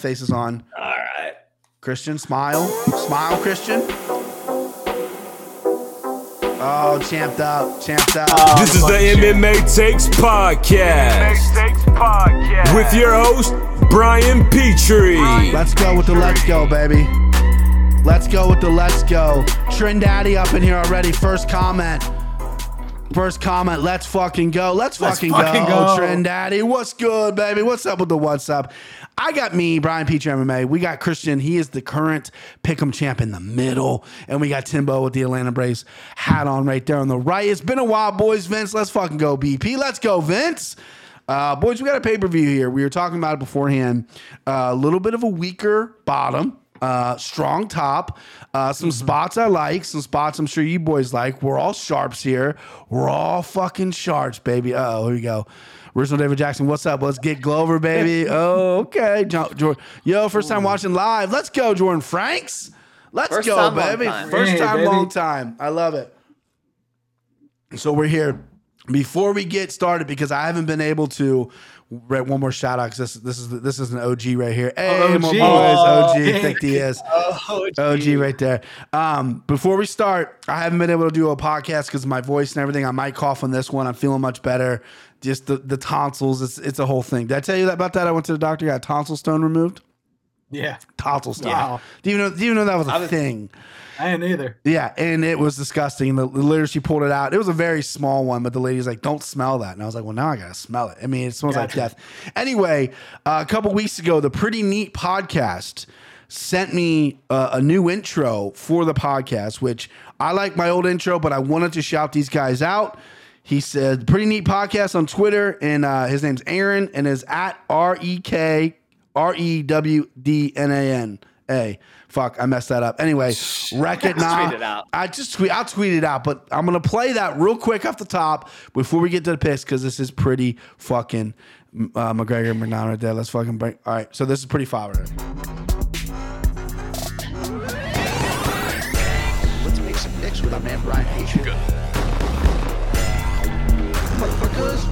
faces on. All right. Christian, smile. Smile, Christian. Oh, champed up, champed up. Oh, this is the MMA Takes Podcast MMA Takes Podcast. with your host, Brian Petrie. Let's go with the let's go, baby. Let's go with the let's go. Trindaddy up in here already. First comment. First comment. Let's fucking go. Let's, Let's fucking, fucking go. go. Trindaddy. What's good, baby? What's up with the what's up? I got me, Brian Petrie MMA. We got Christian. He is the current pick'em champ in the middle. And we got Timbo with the Atlanta Braves hat on right there on the right. It's been a while, boys. Vince, let's fucking go, BP. Let's go, Vince. Uh, boys, we got a pay per view here. We were talking about it beforehand. A little bit of a weaker bottom, uh, strong top. Uh, some spots I like, some spots I'm sure you boys like. We're all sharps here. We're all fucking sharps, baby. Uh oh, here we go. Original David Jackson, what's up? Let's get Glover, baby. Oh, okay. Jo- Jor- Yo, first time watching live. Let's go, Jordan Franks. Let's First go, time, long baby. time. First Hey, time, baby. long time. I love it. So we're here. Before we get started, because I haven't been able to. Right, one more shout out because this this is this is an OG right here. Hey, my OG. boys, Oh, OG, yeah. thick he is. Oh, OG right there. Um, before we start, I haven't been able to do a podcast because my voice and everything. I might cough on this one. I'm feeling much better. Just the, the tonsils. It's it's a whole thing. Did I tell you that about that? I went to the doctor, got a tonsil stone removed. Yeah, Tonsil stone. Wow. Do you know? Do you know that was a was- thing? I ain't either. Yeah, and it was disgusting. The, literally, she pulled it out. It was a very small one, but the lady's like, "Don't smell that," and I was like, "Well, now I gotta smell it." I mean, it smells like death. Anyway, uh, a couple weeks ago, the Pretty Neat podcast sent me uh, a new intro for the podcast, which I like my old intro, but I wanted to shout these guys out. He said, "Pretty Neat podcast" on Twitter, and uh, his name's Aaron, and is at R E K R E W D N A N A. Fuck, I messed that up. Anyway, wreck it now. Tweet it out. I just tweet. I'll tweet it out, but I'm gonna play that real quick off the top before we get to the picks because this is pretty fucking uh, McGregor McDonald right there. Let's fucking break. All right, so this is pretty fire. Let's make some picks with our man Brian Petrie. Motherfuckers.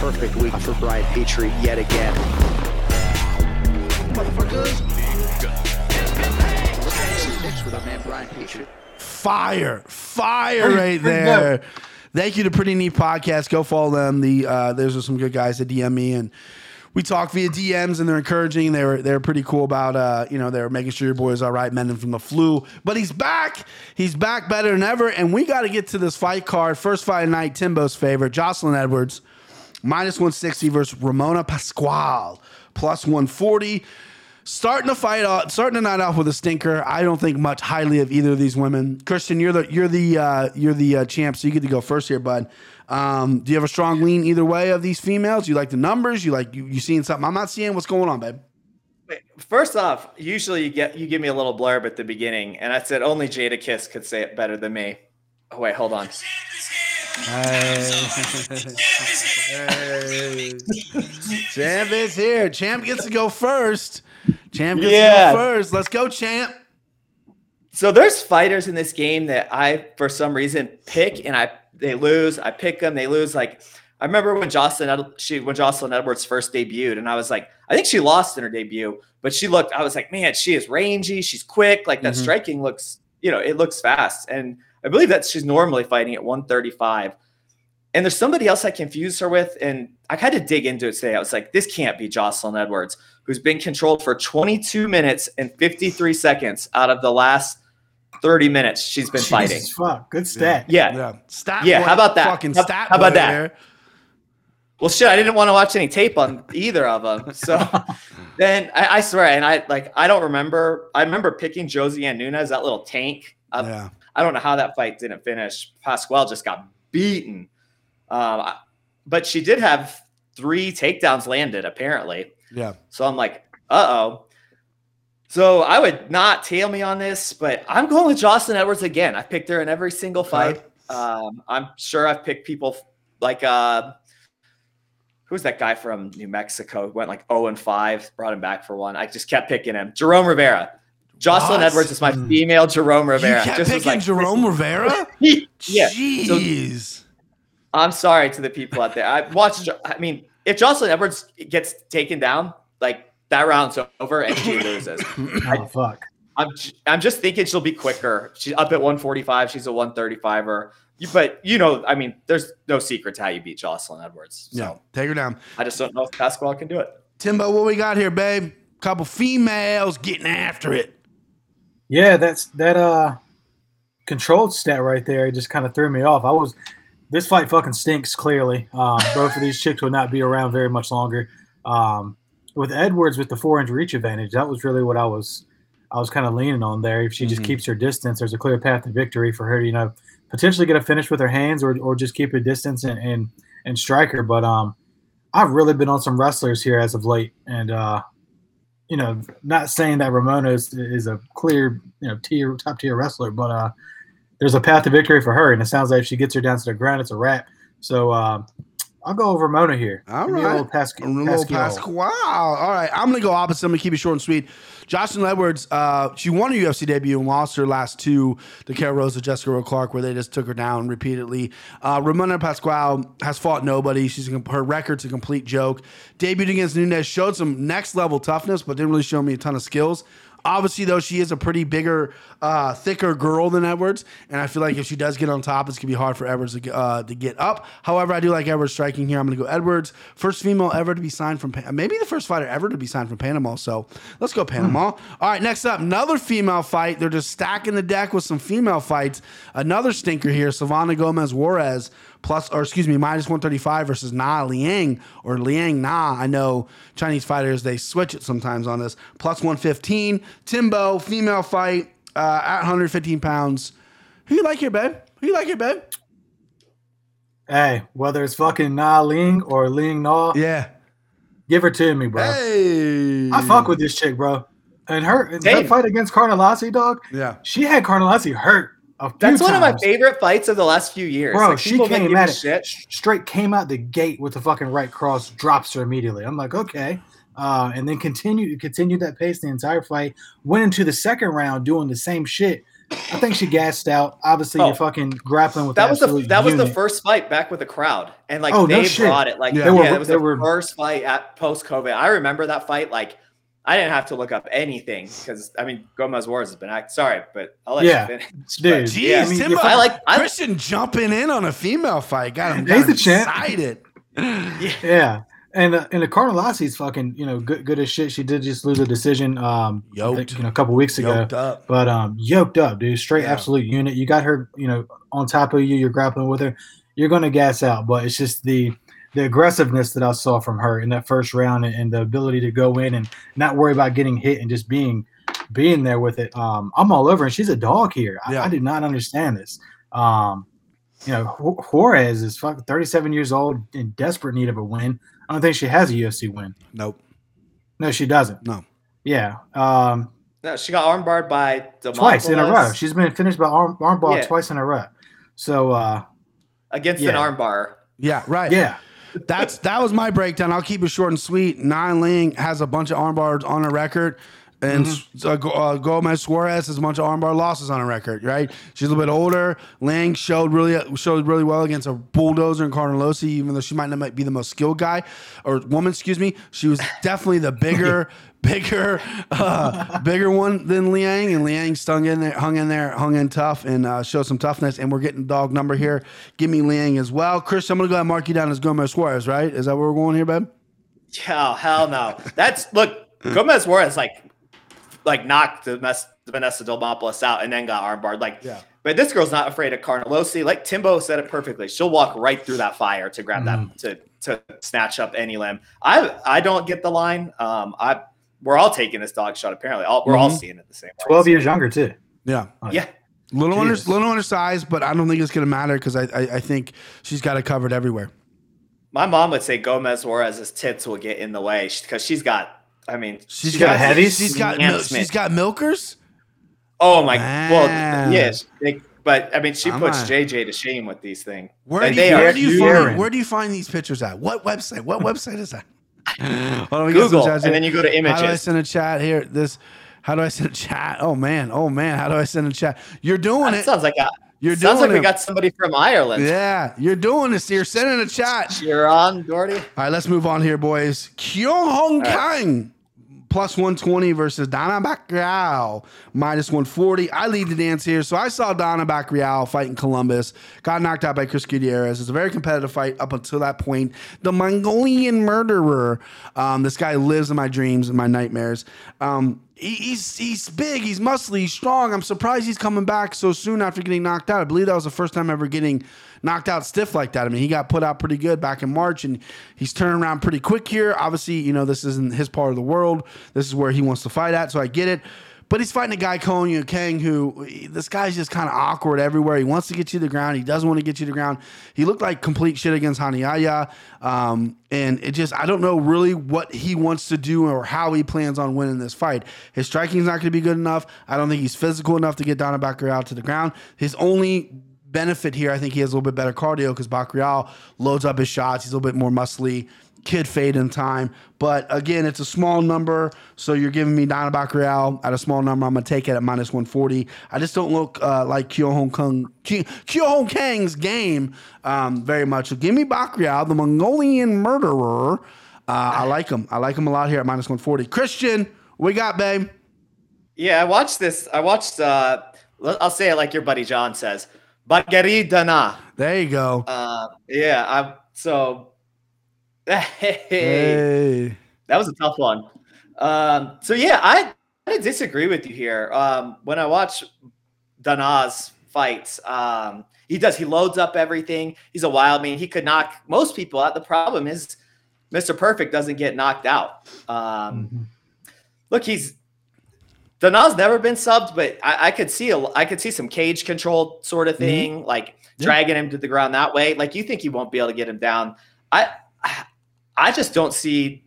Perfect week for Brian Petrie yet again. Motherfuckers. Let's make some picks with our man Brian Petrie. fire, fire right there. Thank you to Pretty Neat Podcast. Go follow them. The uh, those are some good guys that DM me and we talk via DMs and they're encouraging. They were they're pretty cool about uh, you know they're making sure your boy is all right, mending from the flu. But he's back. He's back better than ever. And we got to get to this fight card. First fight of night. Timbo's favorite, Joselyne Edwards, minus one sixty versus Ramona Pasquale, plus one forty. Starting the fight off, starting the night off with a stinker. I don't think much highly of either of these women. Christian, you're the you're the uh, you're the uh, champ, so you get to go first here, bud. Um, do you have a strong lean either way of these females? You like the numbers? You like you, you seeing something I'm not seeing? What's going on, babe? Wait, First off, usually you get you give me a little blurb at the beginning, and I said only Jadakiss could say it better than me. Oh wait, hold on. Champ is here. Champ gets to go first. Champ gets Yeah. to go first. Let's go, champ. So there's fighters in this game that I, for some reason, pick and I they lose. I pick them, they lose. Like I remember when Joselyne Ed- she when Joselyne Edwards first debuted, and I was like, I think she lost in her debut, but she looked. I was like, man, she is rangy. She's quick. Like that Mhm. striking looks, you know, it looks fast. And I believe that she's normally fighting at 135. And there's somebody else I confused her with, and I had to dig into it today. I was like, this can't be Joselyne Edwards, who's been controlled for 22 minutes and 53 seconds out of the last 30 minutes she's been fighting. Fuck, good stat. Yeah. Yeah. Stat Yeah, how about that? Fucking How- stat how about that? there. Well, shit, I didn't want to watch any tape on either of them. So then I, I swear, and I like, I don't remember. I remember picking Josiane Nunes, that little tank. Uh, Yeah. I don't know how that fight didn't finish. Pasquale just got beaten. Um, but she did have three takedowns landed, apparently. Yeah. So I'm like, uh oh. So I would not tail me on this, but I'm going with Joselyne Edwards again. I picked her in every single fight. Um, I'm sure I've picked people like uh, who's that guy from New Mexico who went like 0 and 5, brought him back for one. I just kept picking him. Jerome Rivera. Joselyne What? Edwards is my female Jerome Rivera. You kept Just picking like, Jerome Rivera? yeah. So Jeez. I'm sorry to the people out there. I watched. I mean, if Joselyne Edwards gets taken down, like that round's over and she loses. Oh fuck. I'm j- I'm just thinking she'll be quicker. She's up at 145. She's a 135er. But you know, I mean, there's no secret to how you beat Joselyne Edwards. So Yeah, take her down. I just don't know if Pascal can do it. Timbo, what we got here, babe? Couple females getting after it. Yeah, that's that uh controlled stat right there. It just kind of threw me off. I was this fight fucking stinks clearly. Um, both of these chicks will not be around very much longer. Um, with Edwards with the four inch reach advantage, that was really what I was I was kind of leaning on there. If she just Mhm. keeps her distance, there's a clear path to victory for her. to, You know, potentially get a finish with her hands or or just keep her distance and and, and strike her. But um, I've really been on some wrestlers here as of late, and uh, you know, not saying that Ramona is, is a clear, you know, tier top tier wrestler, but uh, there's a path to victory for her, and it sounds like if she gets her down to the ground, it's a wrap. So uh, I'll go with Ramona here. All me a little Pasc- A little Pascal. Pasquale. All right, I'm gonna go opposite. I'm gonna keep it short and sweet. Joselyne Edwards, uh, she won her UFC debut and lost her last two to Karol Rosa, Jessica-Rose Clark, where they just took her down repeatedly. Uh, Ramona Pasquale has fought nobody. She's her record's a complete joke. Debuted against Nunes, showed some next level toughness, but didn't really show me a ton of skills. Obviously, though, she is a pretty bigger, uh, thicker girl than Edwards, and I feel like if she does get on top, it's gonna be hard for Edwards to, get- uh, to get up. However, I do like Edwards striking here. I'm gonna go Edwards, first female ever to be signed from, Pa- maybe the first fighter ever to be signed from Panama. So let's go Panama. All right, next up, another female fight. They're just stacking the deck with some female fights. Another stinker here, Silvana Gomez Juarez plus, or excuse me, minus 135 versus Na Liang or Liang Na. I know Chinese fighters, they switch it sometimes on this. Plus 115. Timbo, female fight uh, at 115 pounds. Who you like here, babe? Who you like here, babe? Hey, whether it's fucking Na Ling or Ling Na, Yeah. give her to me, bro. Hey. I fuck with this chick, bro. And her, and her fight against Carnelossi, dog. Yeah. She had Carnelossi hurt. A few That's one of my favorite fights of the last few years. Bro, Like, she came at it shit. straight, came out the gate with the fucking right cross, drops her immediately. I'm like, okay, uh, and then continue continued that pace the entire fight. Went into the second round doing the same shit. I think she gassed out. Obviously, Oh. you're fucking grappling with That was the absolute that was the first fight back with the crowd, and like Oh, no they shit. brought it. Like Yeah. yeah, They were- it was they the were- first fight at post COVID. I remember that fight. Like I didn't have to look up anything because I mean Gomez Juarez has been act. Sorry, but I'll let Yeah. you finish. Dude, But, Jeez, yeah, I mean, Timbo. I like I, Christian jumping in on a female fight. Got him, got He's him the champ. excited. Yeah. And uh, and the Carnelossi's fucking you know good good as shit. She did just lose a decision um I think, you know, a couple weeks ago. Yoked up. But um, yoked up, dude. Straight Yeah. absolute unit. You got her, you know, on top of you. You're grappling with her. You're gonna gas out, but it's just the the aggressiveness that I saw from her in that first round and, and the ability to go in and not worry about getting hit and just being being there with it. Um, I'm all over, and she's a dog here. I, Yeah. I did not understand this. Um, you know, Ju- Juarez is fucking 37 years old in desperate need of a win. I don't think she has a UFC win. Nope. No, she doesn't. No. Yeah. Um, no, she got armbarred by twice in a row. She's been finished by arm armbar Yeah. twice in a row. So uh, against Yeah. an armbar. Yeah, right. yeah, That's that was my breakdown. I'll keep it short and sweet. Nine Ling has a bunch of armbars on her record. And Mm-hmm. uh, uh, Gomez Suarez has a bunch of armbar losses on her record, right? She's a little bit older. Lang showed really showed really well against a bulldozer in Carnelossi, even though she might not be the most skilled guy or woman. Excuse me. She was definitely the bigger, bigger, uh, bigger one than Liang, and Liang stung in there, hung in there, hung in tough, and uh, showed some toughness. And we're getting dog number here. Give me Liang as well, Chris. I'm gonna go ahead and mark you down as Gomez Suarez, right? Is that where we're going here, babe? Yeah, hell no. That's look, Gomez Juarez like like knocked the mess Vanessa Demopoulos out and then got armbarred. Like, Yeah. but this girl's not afraid of Carnelossi. Like Timbo said it perfectly. She'll walk right through that fire to grab that to to snatch up any limb. I I don't get the line. Um, I we're all taking this dog shot. Apparently, all, we're all Mhm. seeing it the same way. 12 years younger too. Yeah. Yeah, Little under, Jesus. little undersized, but I don't think it's going to matter because I, I I think she's got it covered everywhere. my mom would say Gomez Juarez's tits will get in the way because she's got. I mean, She's got heavies? She's got mil- she's got milkers. Oh my! Man. Well, yes, they- but I mean, she I'm puts not- JJ to shame with these things. Where They- do they you, are where do you find where do you find these pictures at? What website? What website is that? Hold on, we Google, and then you go to images. How do I send a chat here? This. How do I send a chat? Oh man, oh man, how do I send a chat? You're doing That it. sounds like a You're Sounds like we got somebody from Ireland. Yeah, you're doing this. You're sending a chat. You're on, Doherty. All right, let's move on here, boys. Kyung Ho Kang plus 120 versus Dana Bacquiao minus 140. I lead the dance here. So I saw Dana Bacquiao fight in Columbus, got knocked out by Chris Gutierrez. It's a very competitive fight up until that point. The Mongolian murderer. Um, this guy lives in my dreams and my nightmares. Um, he's he's big, he's muscly, he's strong. I'm surprised he's coming back so soon after getting knocked out. I believe that was the first time ever getting knocked out stiff like that. I mean, he got put out pretty good back in March, and he's turning around pretty quick here. Obviously, you know this isn't his part of the world. This is where he wants to fight at, so I get it. But he's fighting a guy, Konyu Kang, who this guy's just kind of awkward everywhere. He wants to get you to the ground. He doesn't want to get you to the ground. He looked like complete shit against Hanayaya. Um, and it just, I don't know really what he wants to do or how he plans on winning this fight. His striking's not going to be good enough. I don't think he's physical enough to get Donna out to the ground. His only benefit here, I think he has a little bit better cardio because Bacquiao loads up his shots. He's a little bit more muscly. Kid fade in time. But again, it's a small number. So you're giving me Donna Bacquiao at a small number. I'm going to take it at minus 140. I just don't look uh, like Kyo Hong Kong, Kyo Hong Kang's game um, very much. So give me Bacquiao, the Mongolian murderer. Uh, I like him. I like him a lot here at minus 140. Christian, we got, babe. Yeah, I watched this. I watched. uh I'll say it like your buddy John says. Bagari Dana. There you go. Uh, yeah. I'm so. Hey, Hey. that was a tough one. Um, so yeah, I, I disagree with you here. Um, when I watch Dana's fights, um, he does. He loads up everything. He's a wild man. He could knock most people out. The problem is, Mr. Perfect doesn't get knocked out. Um, Look, he's Dana's never been subbed, but I, I could see a, I could see some cage control sort of thing, like dragging him to the ground that way. Like you think he won't be able to get him down. I I just don't see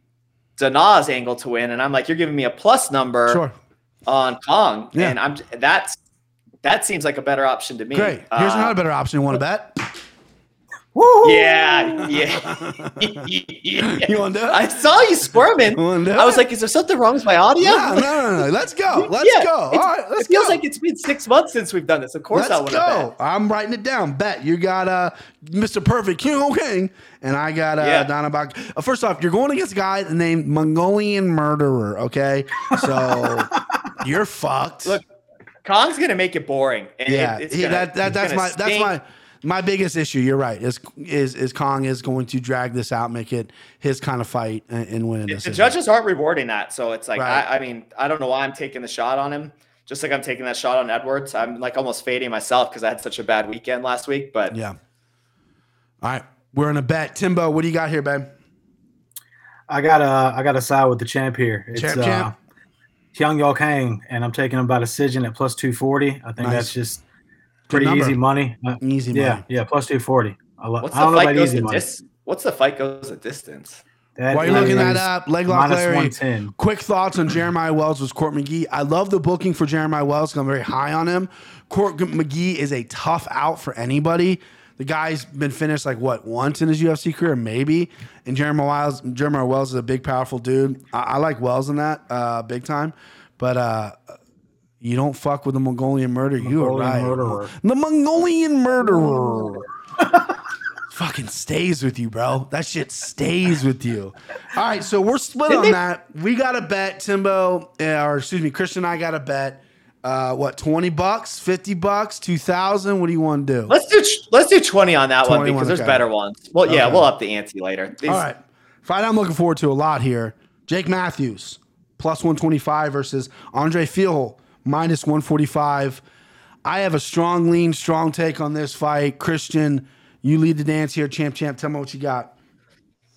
Dana's angle to win, and I'm like, you're giving me a plus number Sure. on Kong, Yeah. and I'm that's that seems like a better option to me. Great. Here's Uh, another better option. You want to bet? Woo! Yeah, yeah. You want to do it? I saw you squirming. You wanna I was like, is there something wrong with my audio? No, no, no, no. Let's go. Let's Yeah, go. All it's- right, let's it feels go. like it's been six months since we've done this. Of course, I Let's want to go. bet. I'm writing it down. Bet you got uh, Mr. Perfect King Ho King, and I got uh, Yeah. Donna Bach. Uh, first off, you're going against a guy named Mongolian Murderer. Okay, so you're fucked. Look, Kong's gonna make it boring. And yeah, it- it's he- gonna- that, that that's gonna my that's my my biggest issue. You're right. Is is is Kong is going to drag this out, make it his kind of fight, and, and win in this. The judges aren't rewarding that, so it's like Right. I, I mean I don't know why I'm taking the shot on him. Just like I'm taking that shot on Edwards, I'm like almost fading myself because I had such a bad weekend last week. But Yeah. All right, we're in a bet. Timbo, what do you got here, babe? I got a I got a side with the champ here. It's Champ, uh, champ. Hyung Yo Kang, and I'm taking him by decision at plus 240. I think Nice. that's just Good pretty number. easy money. Uh, Easy yeah, money. yeah, yeah, plus 240. I, lo- what's I don't the know fight about goes easy money. dis- What's the fight goes the distance? That While you're looking that is up, leg lock Larry. 110. Quick thoughts on Jeremiah Wells was Court McGee. I love the booking for Jeremiah Wells. 'cause I'm very high on him. Court McGee is a tough out for anybody. The guy's been finished like what once in his UFC career, maybe. And Jeremiah Wells, Jeremiah Wells is a big, powerful dude. I, I like Wells in that uh, big time, but uh, you don't fuck with the Mongolian murder. you are Mongolian right. murderer. The Mongolian murderer. Fucking stays with you, bro. That shit stays with you. All right, so we're split on that. We got a bet, Timbo, uh, or excuse me, Christian and I got a bet. Uh, what, 20 bucks, 50 bucks, 2000? What do you want to do? Let's do let's do twenty on that one because there's okay. better ones. Well, yeah, Okay. we'll up the ante later. These- All right. Fight I'm looking forward to a lot here. Jake Matthews, plus 125 versus Andre Feel, minus 145. I have a strong lean, strong take on this fight. Christian, you lead the dance here. Champ, champ, tell me what you got.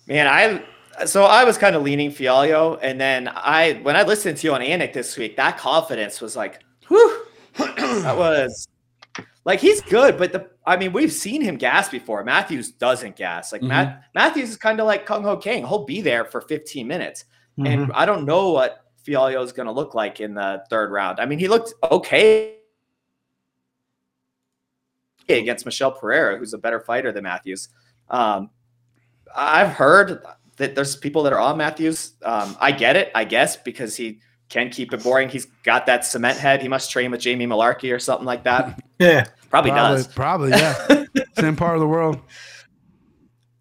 Man, I so I was kind of leaning Fialio, and then I when I listened to you on Anik this week, that confidence was like, whew, that was like he's good, but the I mean we've seen him gas before. Matthews doesn't gas. Like Matt mm-hmm. Matthews is kind of like Kung Ho King. He'll be there for 15 minutes, and mm-hmm. I don't know what Fialio is going to look like in the third round. I mean, he looked okay against Michel Pereira, who's a better fighter than Matthews. Um, I've heard that there's people that are on Matthews. Um, I get it, I guess, because he can keep it boring. He's got that cement head. He must train with Jamie Mullarkey or something like that. Yeah. Probably, Probably, does. probably, yeah. Same part of the world.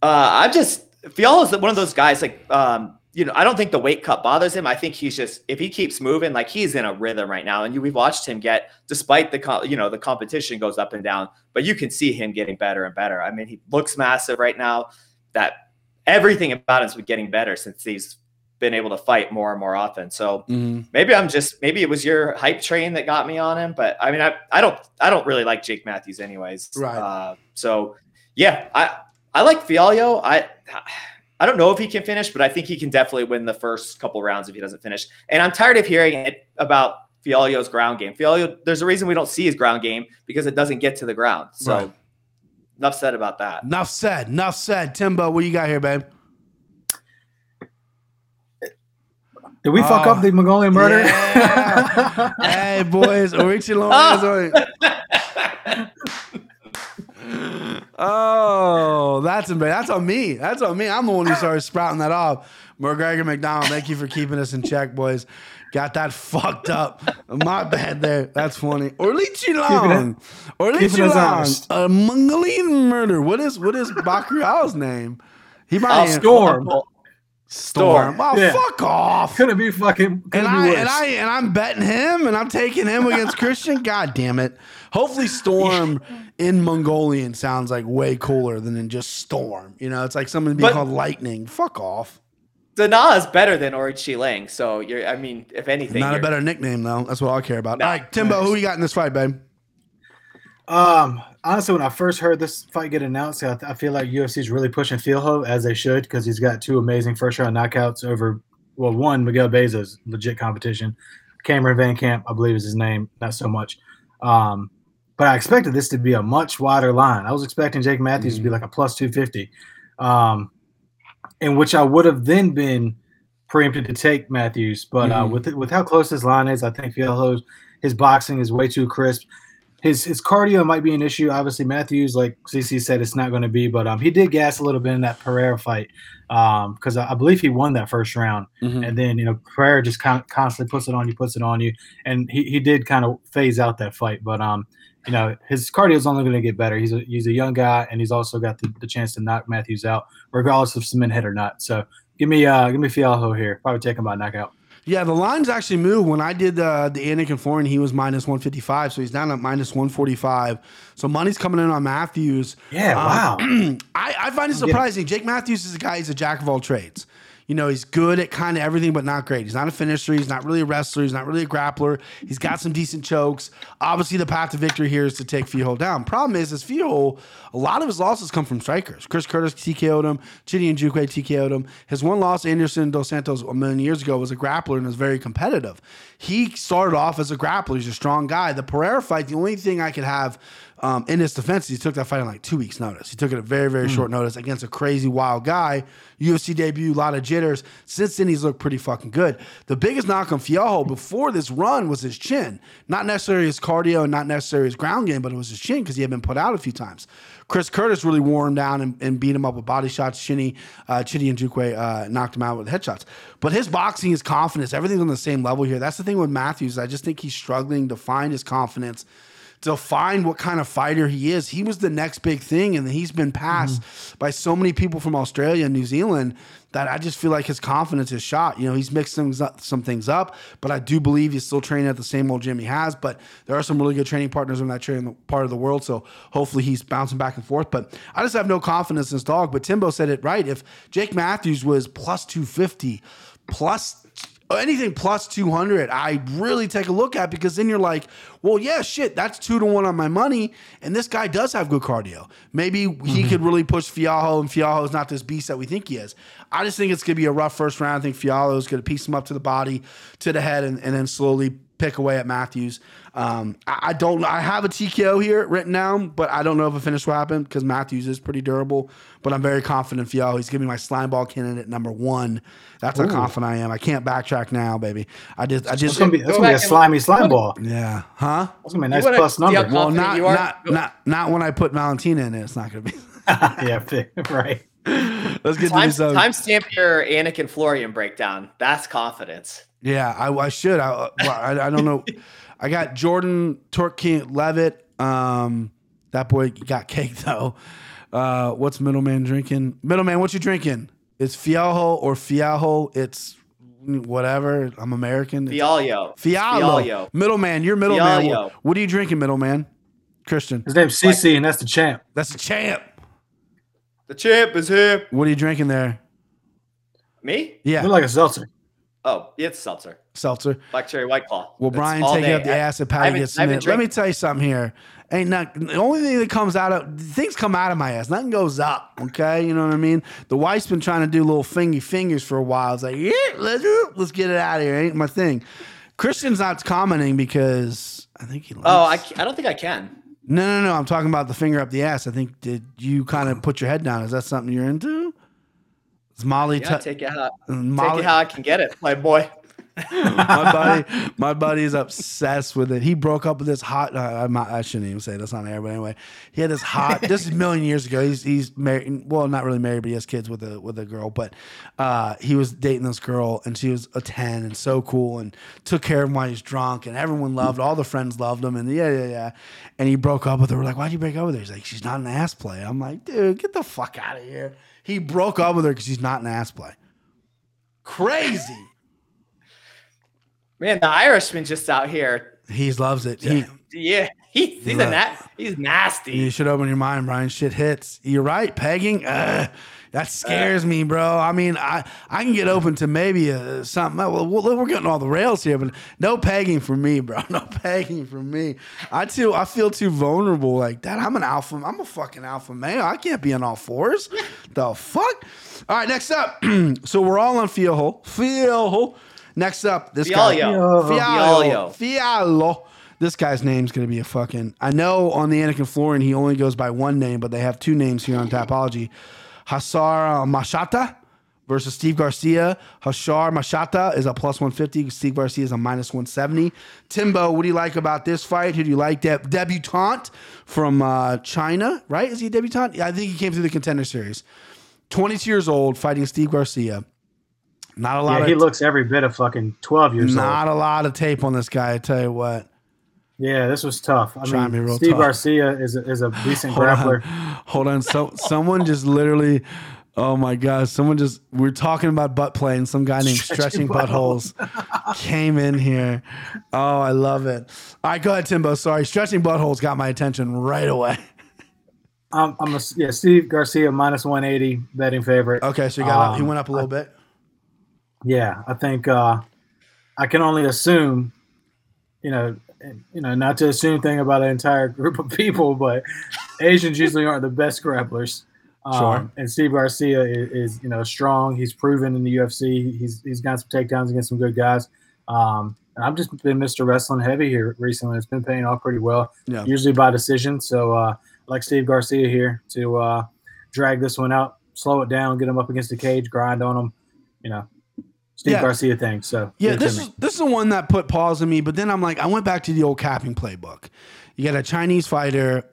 Uh, I'm just Fiala's one of those guys. Like, um, you know, I don't think the weight cut bothers him. I think he's just if he keeps moving, like he's in a rhythm right now. And you, we've watched him get, despite the you know the competition goes up and down, but you can see him getting better and better. I mean, he looks massive right now. That everything about him's been getting better since he's been able to fight more and more often. So Mhm. maybe I'm just maybe it was your hype train that got me on him, but I mean I, I don't I don't really like Jake Matthews anyways. Right. Uh, so yeah, I I like Fialio. I I don't know if he can finish, but I think he can definitely win the first couple rounds if he doesn't finish. And I'm tired of hearing it about Fialio's ground game. Fialio, there's a reason we don't see his ground game because it doesn't get to the ground. So Right. enough said about that. Enough said. Enough said. Timbo, what you got here, babe? Did we fuck Oh. up ah. the Mongolian murder? Yeah. hey, boys. Orichi Lawrence. Oh, Oh, that's embar- that's on me. That's on me. I'm the one who started sprouting that off. McGregor McDonald, thank you for keeping us in check, boys. Got that fucked up. My bad there. That's funny. Orlichi Long. Orlichi keeping us Long. honest. A Mongolian murder. What is what is Bakrial's name? He might Oh, have- Storm. Storm. Oh, Yeah. fuck off. Couldn't be fucking. Couldn't And be I and I and I'm betting him, and I'm taking him against Christian. God damn it! Hopefully, Storm in Mongolian sounds like way cooler than in just Storm. You know, it's like someone being But- called Lightning. Fuck off. Dana is better than Orichi Lang. So you're I mean, if anything, Not a better nickname though. That's what I care about. No. All right, Timbo, who you got in this fight, babe? Um, honestly, when I first heard this fight get announced, I, I feel like UFC is really pushing Fieldhope as they should because he's got two amazing first round knockouts over. Well, one Miguel Baeza, legit competition. Cameron Van Camp, I believe is his name, not so much. Um, but I expected this to be a much wider line. I was expecting Jake Matthews to be like a plus two fifty, um, in which I would have then been preempted to take Matthews. But uh, Mhm. with with how close this line is, I think Fieldhope's his boxing is way too crisp his his cardio might be an issue. Obviously, Matthews, like CC said, it's not going to be, but um, he did gas a little bit in that Pereira fight um, because I, I believe he won that first round, Mhm. and then you know Pereira just kind of constantly puts it on you, puts it on you, and he, he did kind of phase out that fight, but um, you know his cardio is only going to get better. He's a he's a young guy, and he's also got the, the chance to knock Matthews out, regardless of cement head or not. So give me uh give me Fialho here, probably take him by knockout. Yeah, the lines actually moved. When I did uh, the Anik and Florian, he was minus 155, so he's down at minus 145. So money's coming in on Matthews. Yeah, wow. Um, I, I find it surprising. Jake Matthews is a guy, he's a jack of all trades. You know, he's good at kind of everything, but not great. He's not a finisher. He's not really a wrestler. He's not really a grappler. He's got some decent chokes. Obviously, the path to victory here is to take Fihol down. Problem is, is Fihol, a lot of his losses come from strikers. Chris Curtis TKO'd him. Chidi Njokuani TKO'd him. His one loss, Anderson Dos Santos, a million years ago, was a grappler and was very competitive. He started off as a grappler. He's a strong guy. The Pereira fight, the only thing I could have um, in his defense, he took that fight in like two weeks' notice. He took it at very, very short notice against a crazy wild guy. UFC debut, a lot of jitters. Since then, he's looked pretty fucking good. The biggest knock on Fialho before this run was his chin. Not necessarily his cardio and not necessarily his ground game, but it was his chin because he had been put out a few times. Chris Curtis really wore him down and, and beat him up with body shots. Shinny, uh, Chidi and Jukwe uh, knocked him out with headshots. But his boxing, his confidence, everything's on the same level here. That's the thing with Matthews. I just think he's struggling to find his confidence to find what kind of fighter he is. He was the next big thing, and he's been passed mm-hmm. by so many people from Australia and New Zealand that I just feel like his confidence is shot. You know, he's mixed things up, some things up, but I do believe he's still training at the same old gym he has. But there are some really good training partners in that training part of the world, so hopefully he's bouncing back and forth. But I just have no confidence in this dog. But Timbo said it right. If Jake Matthews was plus two fifty, plus anything plus 200 i really take a look at because then you're like well yeah shit that's two to one on my money and this guy does have good cardio. Maybe he mm-hmm. could really push fialho and fialho is not this beast that we think he is. I just think it's going to be a rough first round. I think fialho is going to piece him up to the body to the head and, and then slowly pick away at matthews um, I, I don't i have a tko here written down but i don't know if a finish will happen because matthews is pretty durable but i'm very confident in fialho he's giving me my slime ball candidate number one that's how confident I am. I can't backtrack now, baby. I just, I It's just, gonna be that's gonna be a slimy slime ball. yeah, huh? That's gonna be a nice wanna plus number. Well, not, not, not, not when I put Valentina in it. It's not gonna be. yeah, right. Let's get to Time, these. Um, timestamp your Anik and Florian breakdown. That's confidence. Yeah, I, I should. I, uh, well, I I don't know. I got Jordan Turkey Levitt. Um, that boy got cake though. Uh, what's middleman drinking? Middleman, what you drinking? It's Fialho or Fialho. It's whatever. I'm American. It's Fialio. Fialho. Fialho. Middleman, you're middleman. What, what are you drinking, middleman? Christian. His name's CC, and that's the champ. That's the champ. The champ is here. What are you drinking there? Me? Yeah, Look like a seltzer. Oh, it's seltzer. seltzer. Black cherry white claw. Well, Brian taking day. up the I- acid patty gets I haven't. Let me tell you something here. Ain't not the only thing that comes out of things come out of my ass. Nothing goes up. Okay, you know what I mean. The wife's been trying to do little fingy fingers for a while. It's like, yeah, let's let's get it out of here. Ain't my thing. Christian's not commenting because I think he. Likes, Oh, I, I don't think I can. no no no. I'm talking about the finger up the ass. I think did you kind of put your head down? Is that something you're into? Is Molly? Yeah, t- take it how take Molly it how I can get it, my boy. my buddy, my buddy is obsessed with it. He broke up with this hot. Uh, I'm not, I shouldn't even say that's on air, but anyway, he had this hot. this is a million years ago. He's he's married. Well, not really married, but he has kids with a with a girl. But uh, he was dating this girl, and she was a ten and so cool, and took care of him while he was drunk, and everyone loved. All the friends loved him, and yeah, yeah, yeah. And he broke up with her. We're like, why'd you break up with her? He's like, she's not an ass play. I'm like, dude, get the fuck out of here. He broke up with her because she's not an ass play. Crazy. Man, the Irishman just out here. He loves it. He, Yeah, he, he's a na- he's nasty. You should open your mind, Brian. Shit hits. You're right. Pegging, uh, that scares me, bro. I mean, I, I can get open to maybe uh something. Well, we're getting all the rails here, but no pegging for me, bro. No pegging for me. I too, I feel too vulnerable like that. I'm an alpha. I'm a fucking alpha male. I can't be on all fours. the fuck. All right, next up. so we're all on feel hole. Feel hole. Next up, this guy. Fialio. Fialo. Fialio. This guy's name's going to be a fucking. I know on the Anik and Florian he only goes by one name, but they have two names here on Tapology. Hasar Machata versus Steve Garcia. Hashar Machata is a plus 150. Steve Garcia is a minus 170. Timbo, what do you like about this fight? Who do you like? De- debutante from uh, China, right? Is he a debutante? I think he came through the contender series. 22 years old, fighting Steve Garcia. Not a lot Yeah, he looks every bit of fucking 12 years not old. a lot of tape on this guy. I tell you what. Yeah, this was tough. I Trying to be real mean, Steve tough. Garcia is a, is a decent Hold grappler. on. Hold on. So someone just literally oh my god, someone just we're talking about butt play and some guy named Stretching Stretching Buttholes came in here. Oh, I love it. All right, go ahead, Timbo. Sorry. Stretching Buttholes got my attention right away. I'm, I'm a, yeah, Steve Garcia minus 180 betting favorite. Okay, so you got he Um, went up a little bit. Yeah, I think uh, I can only assume, you know, you know, not to assume thing about an entire group of people, but Asians usually aren't the best grapplers. Um, Sure. And Steve Garcia is, is, you know, strong. He's proven in the UFC. He's he's got some takedowns against some good guys. Um, and I've just been Mr. Wrestling heavy here recently. It's been paying off pretty well, Yeah. usually by decision. So uh, I like Steve Garcia here to uh, drag this one out, slow it down, get him up against the cage, grind on him. You know, Steve Yeah. Garcia thing. So Yeah, this is this is the one that put pause in me. But then I'm like, I went back to the old capping playbook. You got a Chinese fighter.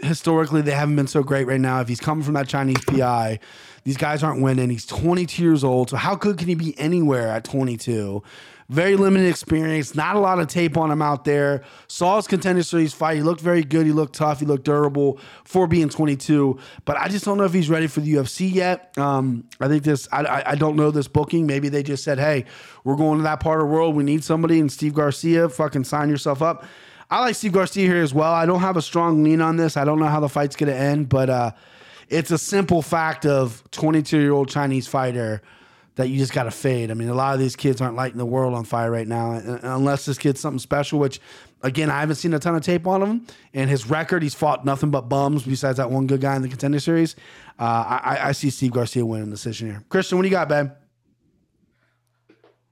Historically, they haven't been so great right now. If he's coming from that Chinese PI, these guys aren't winning. He's 22 years old, so how good can he be anywhere at 22? Very limited experience, not a lot of tape on him out there. Saw his contender series fight. He looked very good. He looked tough. He looked durable for being 22. But I just don't know if he's ready for the UFC yet. Um, I think this. I, I, I don't know this booking. Maybe they just said, "Hey, we're going to that part of the world. We need somebody." And Steve Garcia, fucking sign yourself up. I like Steve Garcia here as well. I don't have a strong lean on this. I don't know how the fight's going to end, but uh, it's a simple fact of 22 year old Chinese fighter that you just got to fade. I mean, a lot of these kids aren't lighting the world on fire right now, and unless this kid's something special. Which, again, I haven't seen a ton of tape on him. And his record, he's fought nothing but bums besides that one good guy in the contender series. Uh, I, I- I see Steve Garcia winning the decision here. Christian, what do you got, babe?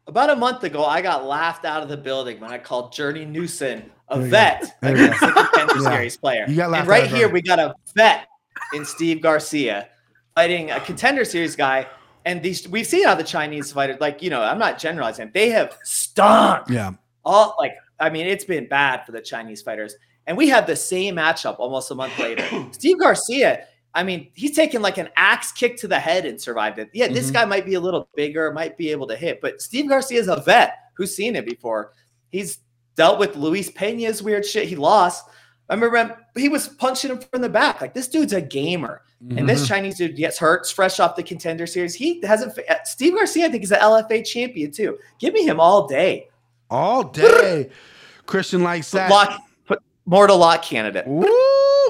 About a month ago, I got laughed out of the building when I called Journey Newson a vet go. There you against a contender Yeah. series player. You got laughed and right here, we got a vet in Steve Garcia fighting a contender series guy. And these we've seen how the Chinese fighters, like, you know, I'm not generalizing, they have stunk. Yeah. All like, I mean, it's been bad for the Chinese fighters. And we have the same matchup almost a month later. Steve Garcia I mean, he's taken like an axe kick to the head and survived it. Yeah, this Mhm. guy might be a little bigger, might be able to hit, but Steve Garcia is a vet who's seen it before. He's dealt with Luis Pena's weird shit. He lost. I remember he was punching him from the back. Like this dude's a gamer. And this mm-hmm. Chinese dude gets hurt, fresh off the contender series. He hasn't. fa- uh, Steve Garcia, I think, is an LFA champion too. Give me him all day. all day. Christian likes that. Lock, mortal lock candidate. Woo!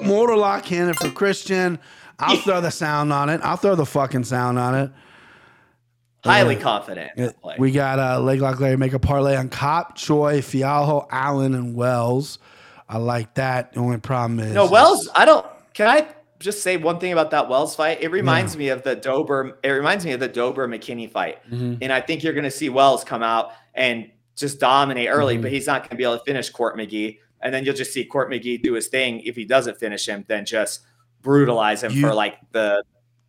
Mortal lock candidate for Christian. I'll throw the sound on it. I'll throw the fucking sound on it. Highly Yeah. confident. We got uh, Leg Lock Larry make a parlay on Cop, Choi, Fialho, Allen, and Wells. I like that. The only problem is No, Wells, I don't. Can I just say one thing about that Wells fight? It reminds me of the Dober. It reminds me of the Dober McKinney fight, Mhm. and I think you're going to see Wells come out and just dominate early, Mhm. but he's not going to be able to finish Court McGee, and then you'll just see Court McGee do his thing. If he doesn't finish him, then just brutalize him You- for like the